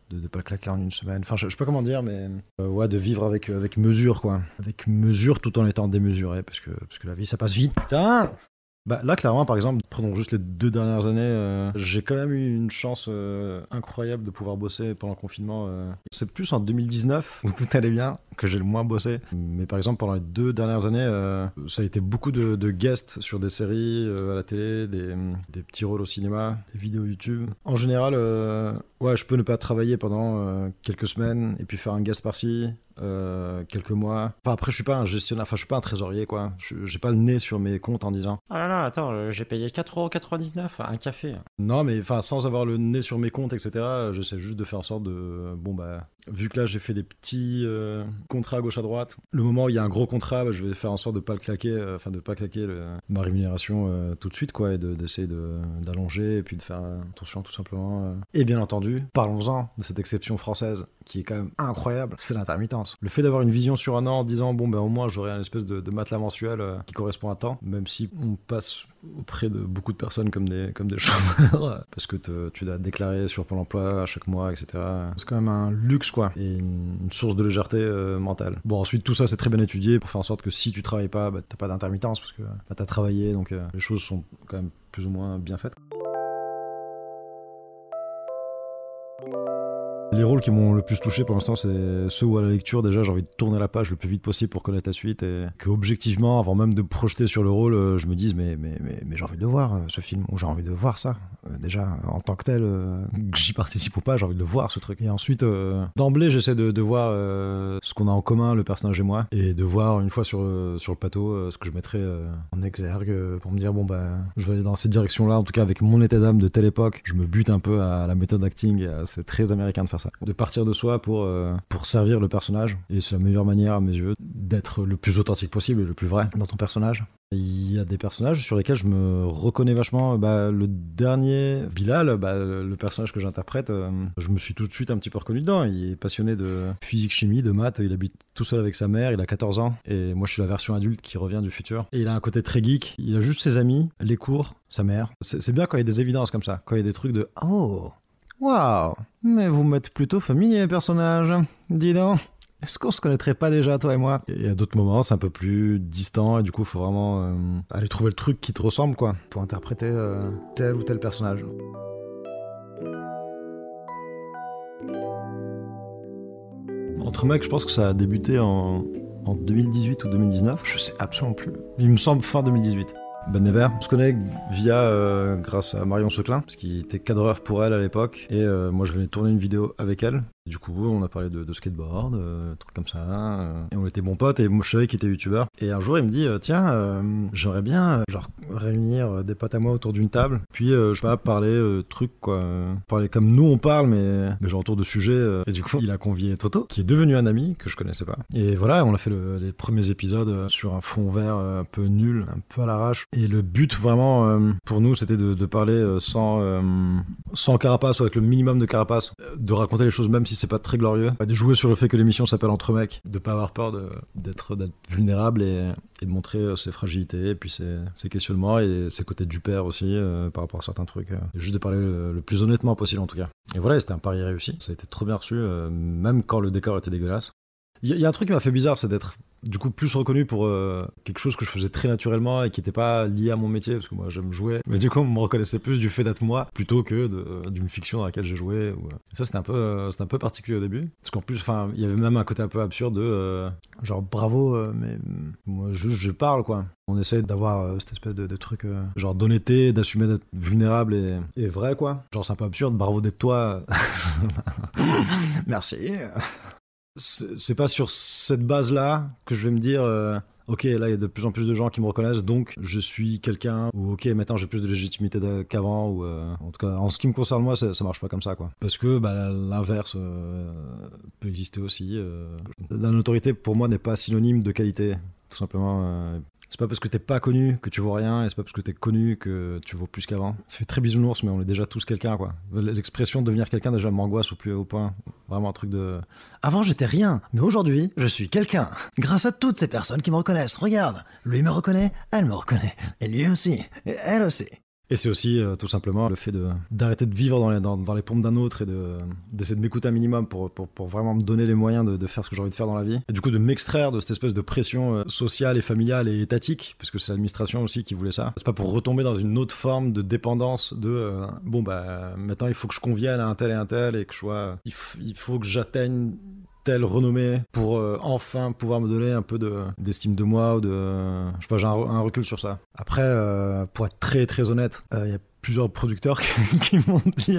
de ne pas claquer en une semaine. Enfin, je, sais pas comment dire, mais euh, ouais, de vivre avec, euh, avec mesure, quoi. Avec mesure tout en étant démesuré, parce que, parce que la vie, ça passe vite, putain Bah, là, clairement, par exemple, prenons juste les deux dernières années, euh, j'ai quand même eu une chance incroyable de pouvoir bosser pendant le confinement. C'est plus en 2019 où tout allait bien que j'ai le moins bossé. Mais par exemple, pendant les deux dernières années, ça a été beaucoup de, guests sur des séries à la télé, des, des petits rôles au cinéma, des vidéos YouTube. En général, ouais, je peux ne pas travailler pendant euh, quelques semaines et puis faire un guest par-ci, euh, quelques mois. Enfin, après, je suis pas un gestionnaire, enfin, je suis pas un trésorier, quoi. Je- J'ai pas le nez sur mes comptes en disant Oh là là, attends, euh, j'ai payé 4,99€ un café. Non, mais enfin, sans avoir le nez sur mes comptes, etc., j'essaie juste de faire en sorte de. Bon, bah, vu que là, j'ai fait des petits euh, contrats à gauche à droite, le moment où il y a un gros contrat, bah, je vais faire en sorte de pas le claquer, euh, enfin, de pas claquer ma rémunération euh, tout de suite, quoi, et de- d'essayer de, d'allonger, et puis de faire attention, tout simplement. Et bien entendu, parlons-en de cette exception française qui est quand même incroyable, c'est l'intermittence. Le fait d'avoir une vision sur un an en disant, bon, ben, au moins, j'aurai un espèce de, de matelas mensuel qui correspond à temps, même si on passe auprès de beaucoup de personnes comme des, comme des chômeurs, parce que te- tu dois déclarer sur Pôle emploi à chaque mois, etc. C'est quand même un luxe, quoi, et une, une source de légèreté euh, mentale. Bon, ensuite, tout ça, c'est très bien étudié pour faire en sorte que si tu travailles pas, bah, t'as pas d'intermittence, parce que bah, t'as travaillé, donc euh, les choses sont quand même plus ou moins bien faites. Les rôles qui m'ont le plus touché pour l'instant, c'est ceux où à la lecture, déjà, j'ai envie de tourner la page le plus vite possible pour connaître la suite et que, objectivement, avant même de projeter sur le rôle, euh, je me dise, mais, mais, mais, j'ai envie de le voir, euh, ce film, ou j'ai envie de voir ça. Euh, déjà, en tant que tel, que j'y participe ou pas, j'ai envie de le voir, ce truc. Et ensuite, d'emblée, j'essaie de, voir ce qu'on a en commun, le personnage et moi, et de voir une fois sur, sur le plateau ce que je mettrais en exergue pour me dire, bon, bah, je vais aller dans cette direction-là, en tout cas, avec mon état d'âme de telle époque, je me bute un peu à la méthode acting, c'est très américain de faire ça. De partir de soi pour, euh, pour servir le personnage, et c'est la meilleure manière, à mes yeux, d'être le plus authentique possible et le plus vrai dans ton personnage. Il y a des personnages sur lesquels je me reconnais vachement. Bah, le dernier, Bilal, bah, le personnage que j'interprète, euh, je me suis tout de suite un petit peu reconnu dedans. Il est passionné de physique-chimie, de maths. Il habite tout seul avec sa mère. Il a 14 ans. Et moi, je suis la version adulte qui revient du futur. Et il a un côté très geek. Il a juste ses amis, les cours, sa mère. C'est bien quand il y a des évidences comme ça. Quand il y a des trucs de Oh, waouh, mais vous m'êtes plutôt familier, personnage. Dis donc. Est-ce qu'on se connaîtrait pas déjà, toi et moi? Et à d'autres moments, c'est un peu plus distant, et du coup, faut vraiment euh, aller trouver le truc qui te ressemble, quoi, pour interpréter euh, tel ou tel personnage. Entre mecs, je pense que ça a débuté en, en 2018 ou 2019, je sais absolument plus. Il me semble fin 2018. Ben Never, on se connaît via, euh, grâce à Marion Seclin, parce qu'il était cadreur pour elle à l'époque, et euh, moi je venais tourner une vidéo avec elle. Du coup, on a parlé de, skateboard, euh, trucs comme ça, euh, et on était bons potes, et moi je savais qu'il était youtubeur. Et un jour, il me dit, euh, tiens, j'aimerais bien, genre, réunir des potes à moi autour d'une table, puis, je sais pas, parler trucs, quoi. parler comme nous on parle, mais, genre autour de sujets. et du coup, il a convié Toto, qui est devenu un ami que je connaissais pas. Et voilà, on a fait le- les premiers épisodes sur un fond vert un peu nul, un peu à l'arrache. Et le but, vraiment, pour nous, c'était de, parler sans, sans carapace, avec le minimum de carapace, de raconter les choses, même si c'est pas très glorieux, de jouer sur le fait que l'émission s'appelle Entre mecs, de pas avoir peur d'être vulnérable et, de montrer euh, ses fragilités, et puis ses, ses questionnements et ses côtés du père aussi euh, par rapport à certains trucs. euh. Juste de parler le, plus honnêtement possible en tout cas. Et voilà, c'était un pari réussi. Ça a été trop bien reçu, même quand le décor était dégueulasse. Il y a un truc qui m'a fait bizarre, c'est d'être du coup plus reconnu pour euh, quelque chose que je faisais très naturellement et qui n'était pas lié à mon métier, parce que moi j'aime jouer. Mais du coup, on me reconnaissait plus du fait d'être moi plutôt que de- d'une fiction dans laquelle j'ai joué. Ou... Et ça, c'était un, peu, euh, un peu particulier au début. Parce qu'en plus, enfin, il y avait même un côté un peu absurde de euh, genre bravo, euh, mais mm, moi juste je parle quoi. On essaie d'avoir euh, cette espèce de, truc euh, genre d'honnêteté, d'assumer d'être vulnérable et vrai quoi. Genre c'est un peu absurde, bravo d'être toi. Merci. C'est pas sur cette base-là que je vais me dire, euh, ok, là il y a de plus en plus de gens qui me reconnaissent, donc je suis quelqu'un, ou ok, maintenant j'ai plus de légitimité qu'avant, ou euh, en tout cas, en ce qui me concerne moi, ça, ça marche pas comme ça, quoi. Parce que bah, l'inverse euh, peut exister aussi. euh. La notoriété pour moi n'est pas synonyme de qualité, tout simplement. C'est pas parce que t'es pas connu que tu vaux rien, et c'est pas parce que t'es connu que tu vaux plus qu'avant. Ça fait très bisounours, mais on est déjà tous quelqu'un, quoi. L'expression devenir quelqu'un déjà m'angoisse au plus haut point. Vraiment un truc de. Avant j'étais rien, mais aujourd'hui je suis quelqu'un. Grâce à toutes ces personnes qui me reconnaissent. Regarde, lui me reconnaît, elle me reconnaît, et lui aussi, et elle aussi. Et c'est aussi euh, tout simplement le fait d'arrêter de vivre dans les, dans, dans les pompes d'un autre et de d'essayer de m'écouter un minimum pour, pour, pour vraiment me donner les moyens de, de faire ce que j'ai envie de faire dans la vie. Et du coup de m'extraire de cette espèce de pression euh, sociale et familiale et étatique, parce que c'est l'administration aussi qui voulait ça. C'est pas pour retomber dans une autre forme de dépendance de euh, bon bah maintenant il faut que je convienne à un tel et un tel et que je sois il faut que j'atteigne telle renommée pour euh, enfin pouvoir me donner un peu de- d'estime de, moi ou de je sais pas j'ai un, re- un recul sur ça. Après euh, pour être très très honnête euh, il y a plusieurs producteurs qui, m'ont dit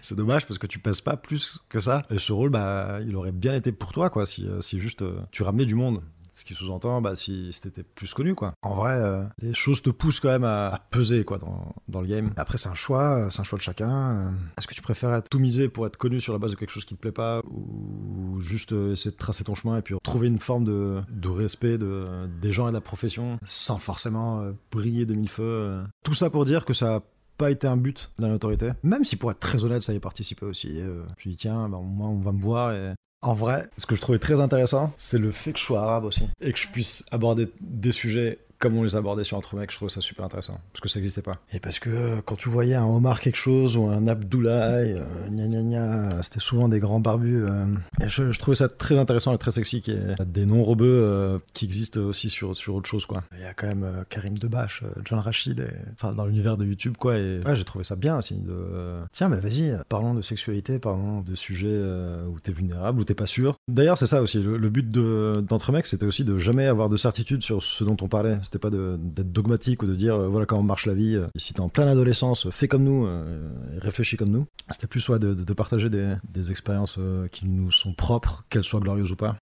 c'est dommage parce que tu pèses pas plus que ça. Et ce rôle bah il aurait bien été pour toi quoi si, si juste tu ramenais du monde ce qui sous-entend bah, si, t'étais plus connu quoi. En vrai, euh, les choses te poussent quand même à, peser quoi dans, dans le game. Après c'est un choix, c'est un choix de chacun. Euh, Est-ce que tu préfères être tout miser pour être connu sur la base de quelque chose qui te plaît pas ou juste euh, essayer de tracer ton chemin et puis trouver une forme de, respect de, des gens et de la profession sans forcément briller de mille feux. Tout ça pour dire que ça pas été un but de la notoriété. Même si pour être très honnête, ça y est participé aussi. Je me suis tiens, bah, au moins on va me voir et en vrai, ce que je trouvais très intéressant, c'est le fait que je sois arabe aussi. Et que je puisse aborder des sujets comme on les abordait sur Entre je trouve ça super intéressant. Parce que ça n'existait pas. Et parce que euh, quand tu voyais un Omar quelque chose ou un Abdoulaye, euh, gna gna gna, c'était souvent des grands barbus. euh, je, trouvais ça très intéressant et très sexy qu'il y des noms rebeux qui existent aussi sur, sur autre chose, quoi. Il y a quand même Karim Debache, John Rachid, et- dans l'univers de YouTube, quoi. Et ouais, j'ai trouvé ça bien aussi. De... Tiens, mais vas-y, euh, parlons de sexualité, parlons de sujets où t'es vulnérable, où t'es pas sûr. D'ailleurs, c'est ça aussi. Le, but de- d'Entre mecs, c'était aussi de jamais avoir de certitude sur ce dont on parlait. C'était pas d'être dogmatique ou de dire euh, voilà comment marche la vie. Euh, Si t'es en pleine adolescence, fais comme nous, euh, et réfléchis comme nous. C'était plus soit de, de- partager des, des expériences euh, qui nous sont propres, qu'elles soient glorieuses ou pas.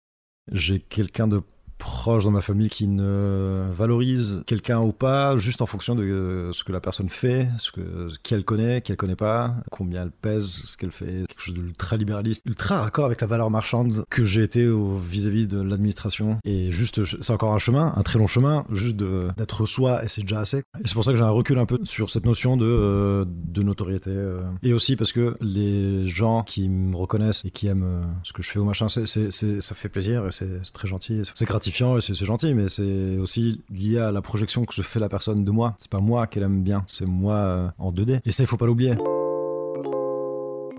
J'ai quelqu'un de proche dans ma famille qui ne valorise quelqu'un ou pas juste en fonction de euh, ce que la personne fait, ce que ce qu'elle connaît, qu'elle connaît pas, combien elle pèse, ce qu'elle fait, quelque chose d'ultra libéraliste, ultra raccord avec la valeur marchande que j'ai été vis-à-vis de l'administration. Et juste, c'est encore un chemin, un très long chemin, juste d'être soi et c'est déjà assez. Et c'est pour ça que j'ai un recul un peu sur cette notion de, euh, de notoriété. euh. Et aussi parce que les gens qui me reconnaissent et qui aiment ce que je fais au machin, ça fait plaisir et c'est très gentil. C'est gratifiant c'est, gentil, mais c'est aussi lié à la projection que se fait la personne de moi. C'est pas moi qu'elle aime bien, c'est moi euh, en 2D. Et ça, il faut pas l'oublier.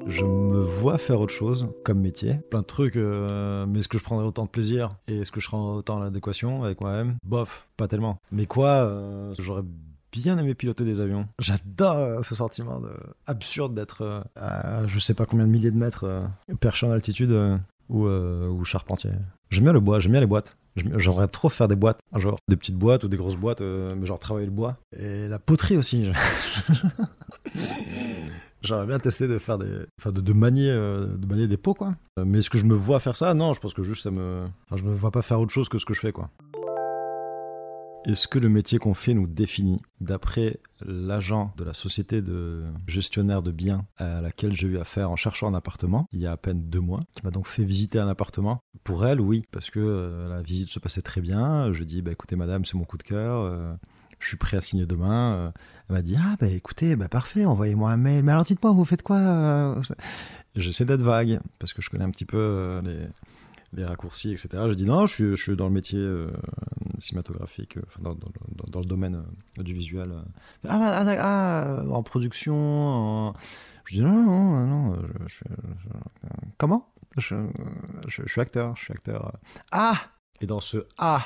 Je me vois faire autre chose comme métier, plein de trucs, euh, mais est-ce que je prendrais autant de plaisir et est-ce que je serais autant en adéquation avec moi-même? Bof, pas tellement. Mais quoi, euh, j'aurais bien aimé piloter des avions. J'adore ce sentiment de... absurde d'être à je sais pas combien de milliers de mètres perché en altitude ou charpentier. J'aime bien le bois, j'aime bien les boîtes. J'aime- J'aimerais trop faire des boîtes, jour. Des petites boîtes ou des grosses boîtes, euh, mais genre travailler le bois. Et la poterie aussi. J'aimerais bien tester de faire des, enfin de, de manier, euh, de manier des pots quoi. Euh, Mais est-ce que je me vois faire ça? Non, je pense que juste ça me, enfin, je me vois pas faire autre chose que ce que je fais quoi. Est-ce que le métier qu'on fait nous définit D'après l'agent de la société de gestionnaire de biens à laquelle j'ai eu affaire en cherchant un appartement, il y a à peine deux mois, qui m'a donc fait visiter un appartement. Pour elle, oui, parce que euh, la visite se passait très bien. Je dis, bah, écoutez madame, c'est mon coup de cœur. euh, je suis prêt à signer demain. Euh, Elle m'a dit Ah, bah écoutez, bah parfait, envoyez-moi un mail. Mais alors dites-moi, vous faites quoi J'essaie d'être vague, parce que je connais un petit peu les, raccourcis, etc. J'ai dit Non, je suis, je suis dans le métier cinématographique, euh, enfin, dans, le domaine euh, du visuel. euh. Ah, bah, ah, ah, en production. Je dis Non, non, non, non, comment? Je, suis acteur, je suis acteur. Ah Et dans ce Ah,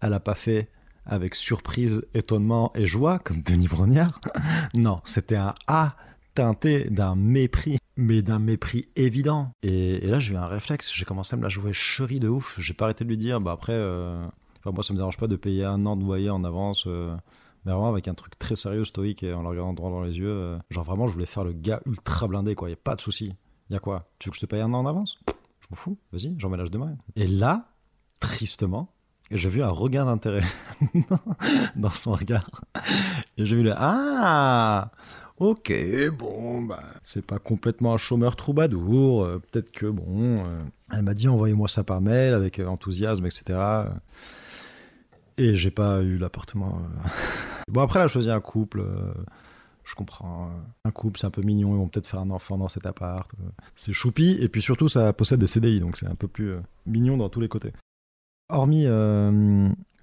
elle a pas fait avec surprise, étonnement et joie, comme Denis Brognard. non, c'était un A teinté d'un mépris, mais d'un mépris évident. Et, là, j'ai eu un réflexe, j'ai commencé à me la jouer chérie de ouf. J'ai pas arrêté de lui dire, bah après, moi, ça me dérange pas de payer un an de loyer en avance. euh, mais vraiment avec un truc très sérieux, stoïque, et en le regardant droit dans les yeux. euh, genre vraiment, je voulais faire le gars ultra blindé, quoi. Y a pas de souci. Y a quoi? Tu veux que je te paye un an en avance? Je m'en fous. Vas-y, j'emménage demain. Et là, tristement, j'ai vu un regain d'intérêt dans son regard. Et j'ai vu le Ah Ok, bon, bah, c'est pas complètement un chômeur troubadour. euh, Peut-être que, bon. elle m'a dit envoyez-moi ça par mail avec enthousiasme, etc. Et j'ai pas eu l'appartement. euh. Bon, après, elle a choisi un couple. euh, je comprends. Un couple, c'est un peu mignon. Ils vont peut-être faire un enfant dans cet appart. euh, C'est choupi. Et puis surtout, ça possède des CDI. Donc c'est un peu plus mignon dans tous les côtés. Hormis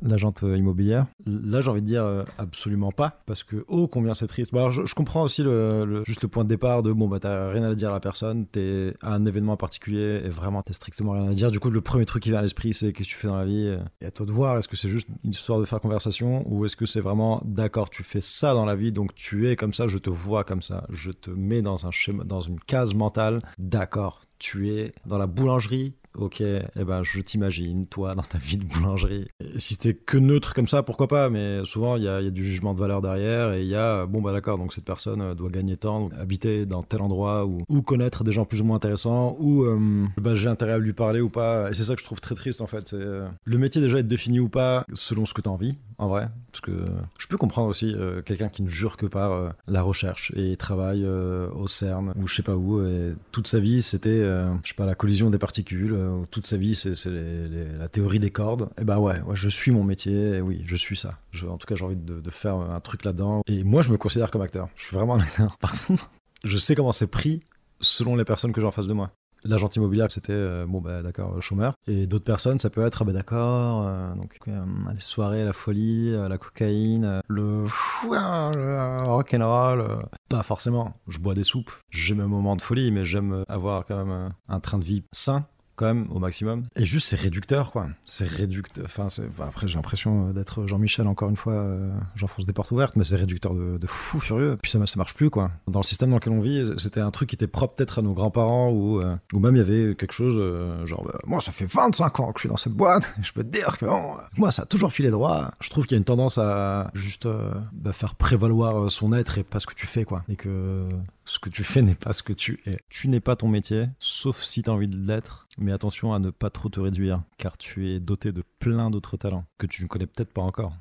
l'agente immobilière, là j'ai envie de dire euh, absolument pas, parce que oh combien c'est triste. Je, comprends aussi le- juste le point de départ de bon bah t'as rien à dire à la personne, t'es à un événement particulier et vraiment t'as strictement rien à dire. Du coup le premier truc qui vient à l'esprit c'est qu'est-ce que tu fais dans la vie? Et à toi de voir est-ce que c'est juste une histoire de faire conversation ou est-ce que c'est vraiment d'accord tu fais ça dans la vie donc tu es comme ça, je te vois comme ça, je te mets dans un schéma, dans une case mentale, d'accord tu es dans la boulangerie, ok, eh ben je t'imagine, toi, dans ta vie de boulangerie. Si c'était que neutre comme ça, pourquoi pas, mais souvent il y a, du jugement de valeur derrière et il y a, bon bah d'accord, donc cette personne euh, doit gagner tant, habiter dans tel endroit ou, connaître des gens plus ou moins intéressants ou euh, bah, j'ai intérêt à lui parler ou pas. Et c'est ça que je trouve très triste en fait. Euh, le métier déjà être défini ou pas selon ce que tu as envie, en vrai. Parce que je peux comprendre aussi euh, quelqu'un qui ne jure que par euh, la recherche et travaille euh, au CERN ou je sais pas où et toute sa vie c'était euh, je sais pas la collision des particules euh, ou toute sa vie c'est la théorie des cordes et bah ouais, ouais, je suis mon métier et oui je suis ça en tout cas j'ai envie de, faire un truc là-dedans et moi je me considère comme acteur je suis vraiment un acteur par contre je sais comment c'est pris selon les personnes que j'ai en face de moi L'agent immobilier, c'était euh, bon, bah d'accord, euh, chômeur. Et d'autres personnes, ça peut être, ah, bah d'accord, donc les soirées, la folie, la cocaïne, le, le rock'n'roll. Pas forcément. Je bois des soupes. J'ai mes moments de folie, mais j'aime avoir quand même un train de vie sain quand même au maximum. Et juste c'est réducteur quoi. C'est réducteur enfin après j'ai l'impression euh, d'être Jean-Michel encore une fois euh, j'enfonce des portes ouvertes mais c'est réducteur de, fou furieux. Puis ça, ça marche plus quoi. Dans le système dans lequel on vit c'était un truc qui était propre peut-être à nos grands-parents ou euh, ou même il y avait quelque chose euh, genre bah, moi ça fait 25 ans que je suis dans cette boîte. Je peux te dire que bon, euh, moi ça a toujours filé droit. Je trouve qu'il y a une tendance à juste bah, faire prévaloir son être et pas ce que tu fais quoi. Et que ce que tu fais n'est pas ce que tu es. Tu n'es pas ton métier, sauf si tu as envie de l'être, mais attention à ne pas trop te réduire, car tu es doté de plein d'autres talents que tu ne connais peut-être pas encore.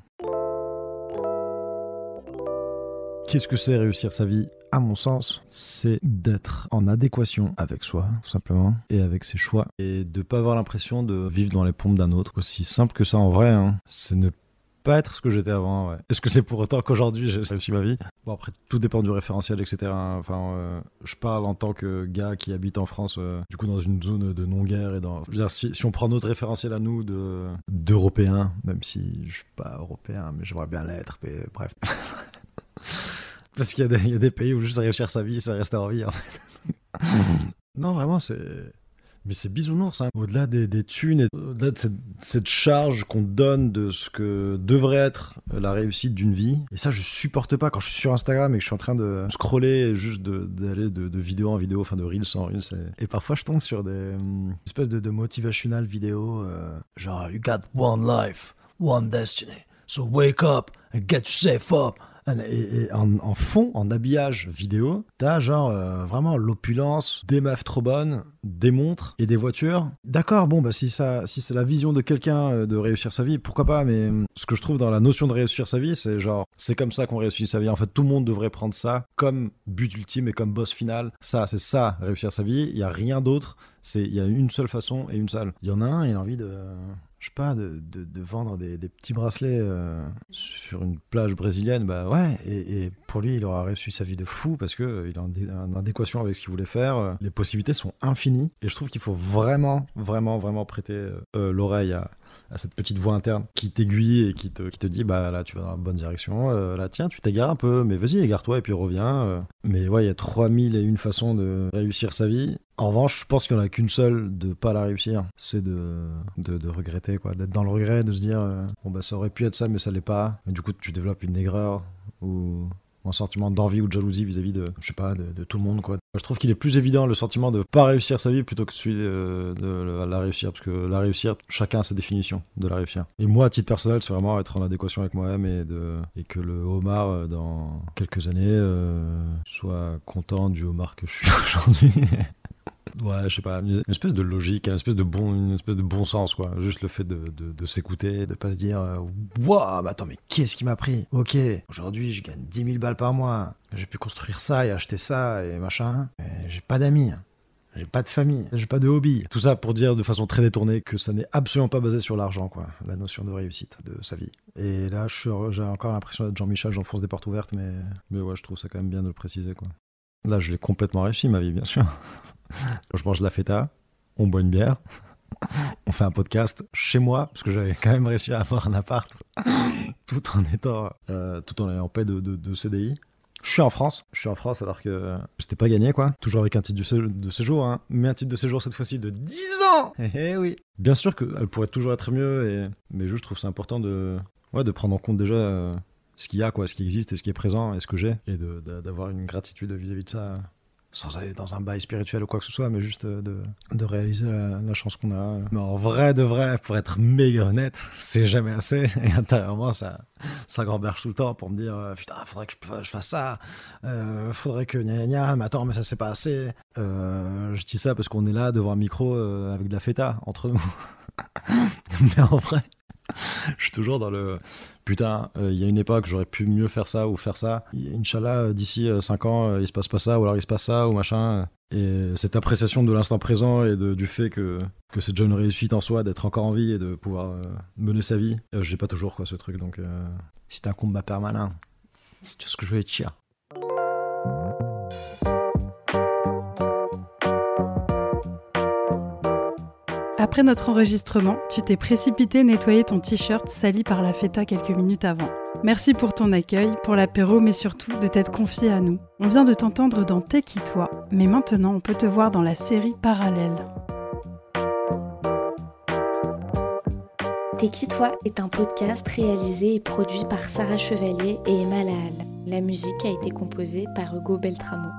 Qu'est-ce que c'est réussir sa vie? À mon sens, c'est d'être en adéquation avec soi, tout simplement, et avec ses choix, et de pas avoir l'impression de vivre dans les pompes d'un autre. Aussi simple que ça en vrai, hein. c'est ne pas être ce que j'étais avant. ouais. Est-ce que c'est pour autant qu'aujourd'hui j'ai réussi ma vie? Bon après tout dépend du référentiel, etc. Enfin, euh, je parle en tant que gars qui habite en France, euh, du coup dans une zone de non-guerre et dans. Je veux dire, si, si on prend notre référentiel à nous de d'européens, même si je suis pas européen, mais j'aimerais bien l'être. Mais bref. Parce qu'il y, a des- il y a des pays où juste réussir sa vie, ça reste en vie. En fait. non, vraiment, c'est. Mais c'est bisounours, hein. au-delà des, des thunes et au-delà de cette, cette charge qu'on donne de ce que devrait être la réussite d'une vie. Et ça, je supporte pas quand je suis sur Instagram et que je suis en train de scroller, juste d'aller de, vidéo en vidéo, enfin de reels en reels. Et, et parfois, je tombe sur des hum, espèces de, de motivational vidéos, euh, genre You got one life, one destiny, so wake up and get yourself up. Et, et en, fond, en habillage vidéo, t'as genre euh, vraiment l'opulence, des meufs trop bonnes, des montres et des voitures. D'accord, bon, bah si, ça, si c'est la vision de quelqu'un euh, de réussir sa vie, pourquoi pas, mais hum, ce que je trouve dans la notion de réussir sa vie, c'est genre, c'est comme ça qu'on réussit sa vie. En fait, tout le monde devrait prendre ça comme but ultime et comme boss final. Ça, c'est ça, réussir sa vie. Il y a rien d'autre. Il y a une seule façon et une seule. Il y en a un, il a envie de je sais pas, de, de, vendre des, des petits bracelets euh, sur une plage brésilienne, bah ouais, et, pour lui, il aura réussi sa vie de fou parce que euh, il est en adéquation avec ce qu'il voulait faire. euh, Les possibilités sont infinies et je trouve qu'il faut vraiment, vraiment, vraiment prêter euh, l'oreille à, à cette petite voix interne qui t'aiguille et qui te, dit bah là tu vas dans la bonne direction, euh, là tiens tu t'égares un peu, mais vas-y égare-toi et puis reviens. euh. Mais ouais, il y a 3000 et une façons de réussir sa vie. En revanche, je pense qu'il n'y en a qu'une seule de pas la réussir, c'est de, de, de regretter, quoi, d'être dans le regret, de se dire euh, bon bah ça aurait pu être ça mais ça l'est pas. Et du coup tu développes une aigreur ou un sentiment d'envie ou de jalousie vis-à-vis de, je sais pas, de, tout le monde, quoi. Je trouve qu'il est plus évident le sentiment de pas réussir sa vie plutôt que celui de, de la réussir, parce que la réussir, chacun a sa définition de la réussir. Et moi, à titre personnel, c'est vraiment être en adéquation avec moi-même et, de, et que le homard, euh, dans quelques années, euh, soit content du homard que je suis aujourd'hui. Ouais, je sais pas, une espèce de logique, une espèce de bon, une espèce de bon sens, quoi. Juste le fait de, de, de s'écouter, de pas se dire, euh, waouh, mais attends, mais qu'est-ce qui m'a pris? Ok, aujourd'hui, je gagne 10 000 balles par mois. J'ai pu construire ça et acheter ça et machin. J'ai pas d'amis. J'ai pas de famille, j'ai pas de hobby. Tout ça pour dire de façon très détournée que ça n'est absolument pas basé sur l'argent, quoi. La notion de réussite de sa vie. Et là, j'ai encore l'impression d'être Jean-Michel, j'enfonce des portes ouvertes, mais, mais ouais, je trouve ça quand même bien de le préciser, quoi. Là, je l'ai complètement réussi, ma vie, bien sûr. je mange de la feta, on boit une bière, on fait un podcast chez moi, parce que j'avais quand même réussi à avoir un appart, tout en étant, euh, tout en en paix de, de, de CDI. Je suis en France. Je suis en France alors que c'était pas gagné, quoi. Toujours avec un titre de séjour, hein. mais un titre de séjour cette fois-ci de 10 ans Eh, eh oui Bien sûr qu'elle pourrait toujours être mieux, et... mais je trouve c'est important de... Ouais, de prendre en compte déjà euh, ce qu'il y a, quoi, ce qui existe et ce qui est présent et ce que j'ai, et d'avoir une gratitude vis-à-vis de ça sans aller dans un bail spirituel ou quoi que ce soit, mais juste de, de réaliser la, chance qu'on a. Mais en vrai, de vrai, pour être méga honnête, c'est jamais assez. Et intérieurement, ça, ça gamberge tout le temps pour me dire euh, Putain, faudrait que je, fasse ça, euh, faudrait que gna gna mais attends, mais ça c'est pas assez. Euh, je dis ça parce qu'on est là devant un micro euh, avec de la feta entre nous. mais en vrai, je suis toujours dans le putain, euh, il y a une époque, j'aurais pu mieux faire ça ou faire ça. Inch'Allah, euh, d'ici 5 euh, ans, il se passe pas ça ou alors il se passe ça ou machin. Et cette appréciation de l'instant présent et du fait que, que c'est déjà une réussite en soi d'être encore en vie et de pouvoir mener sa vie, je n'ai pas toujours quoi ce truc. Donc, c'est un combat permanent. C'est tout ce que je veux dire. Après notre enregistrement, tu t'es précipité nettoyer ton t-shirt sali par la feta quelques minutes avant. Merci pour ton accueil, pour l'apéro, mais surtout de t'être confié à nous. On vient de t'entendre dans T'es qui toi, mais maintenant on peut te voir dans la série Parallèle. T'es qui toi est un podcast réalisé et produit par Sarah Chevalier et Emma Lahal. La musique a été composée par Hugo Beltramo.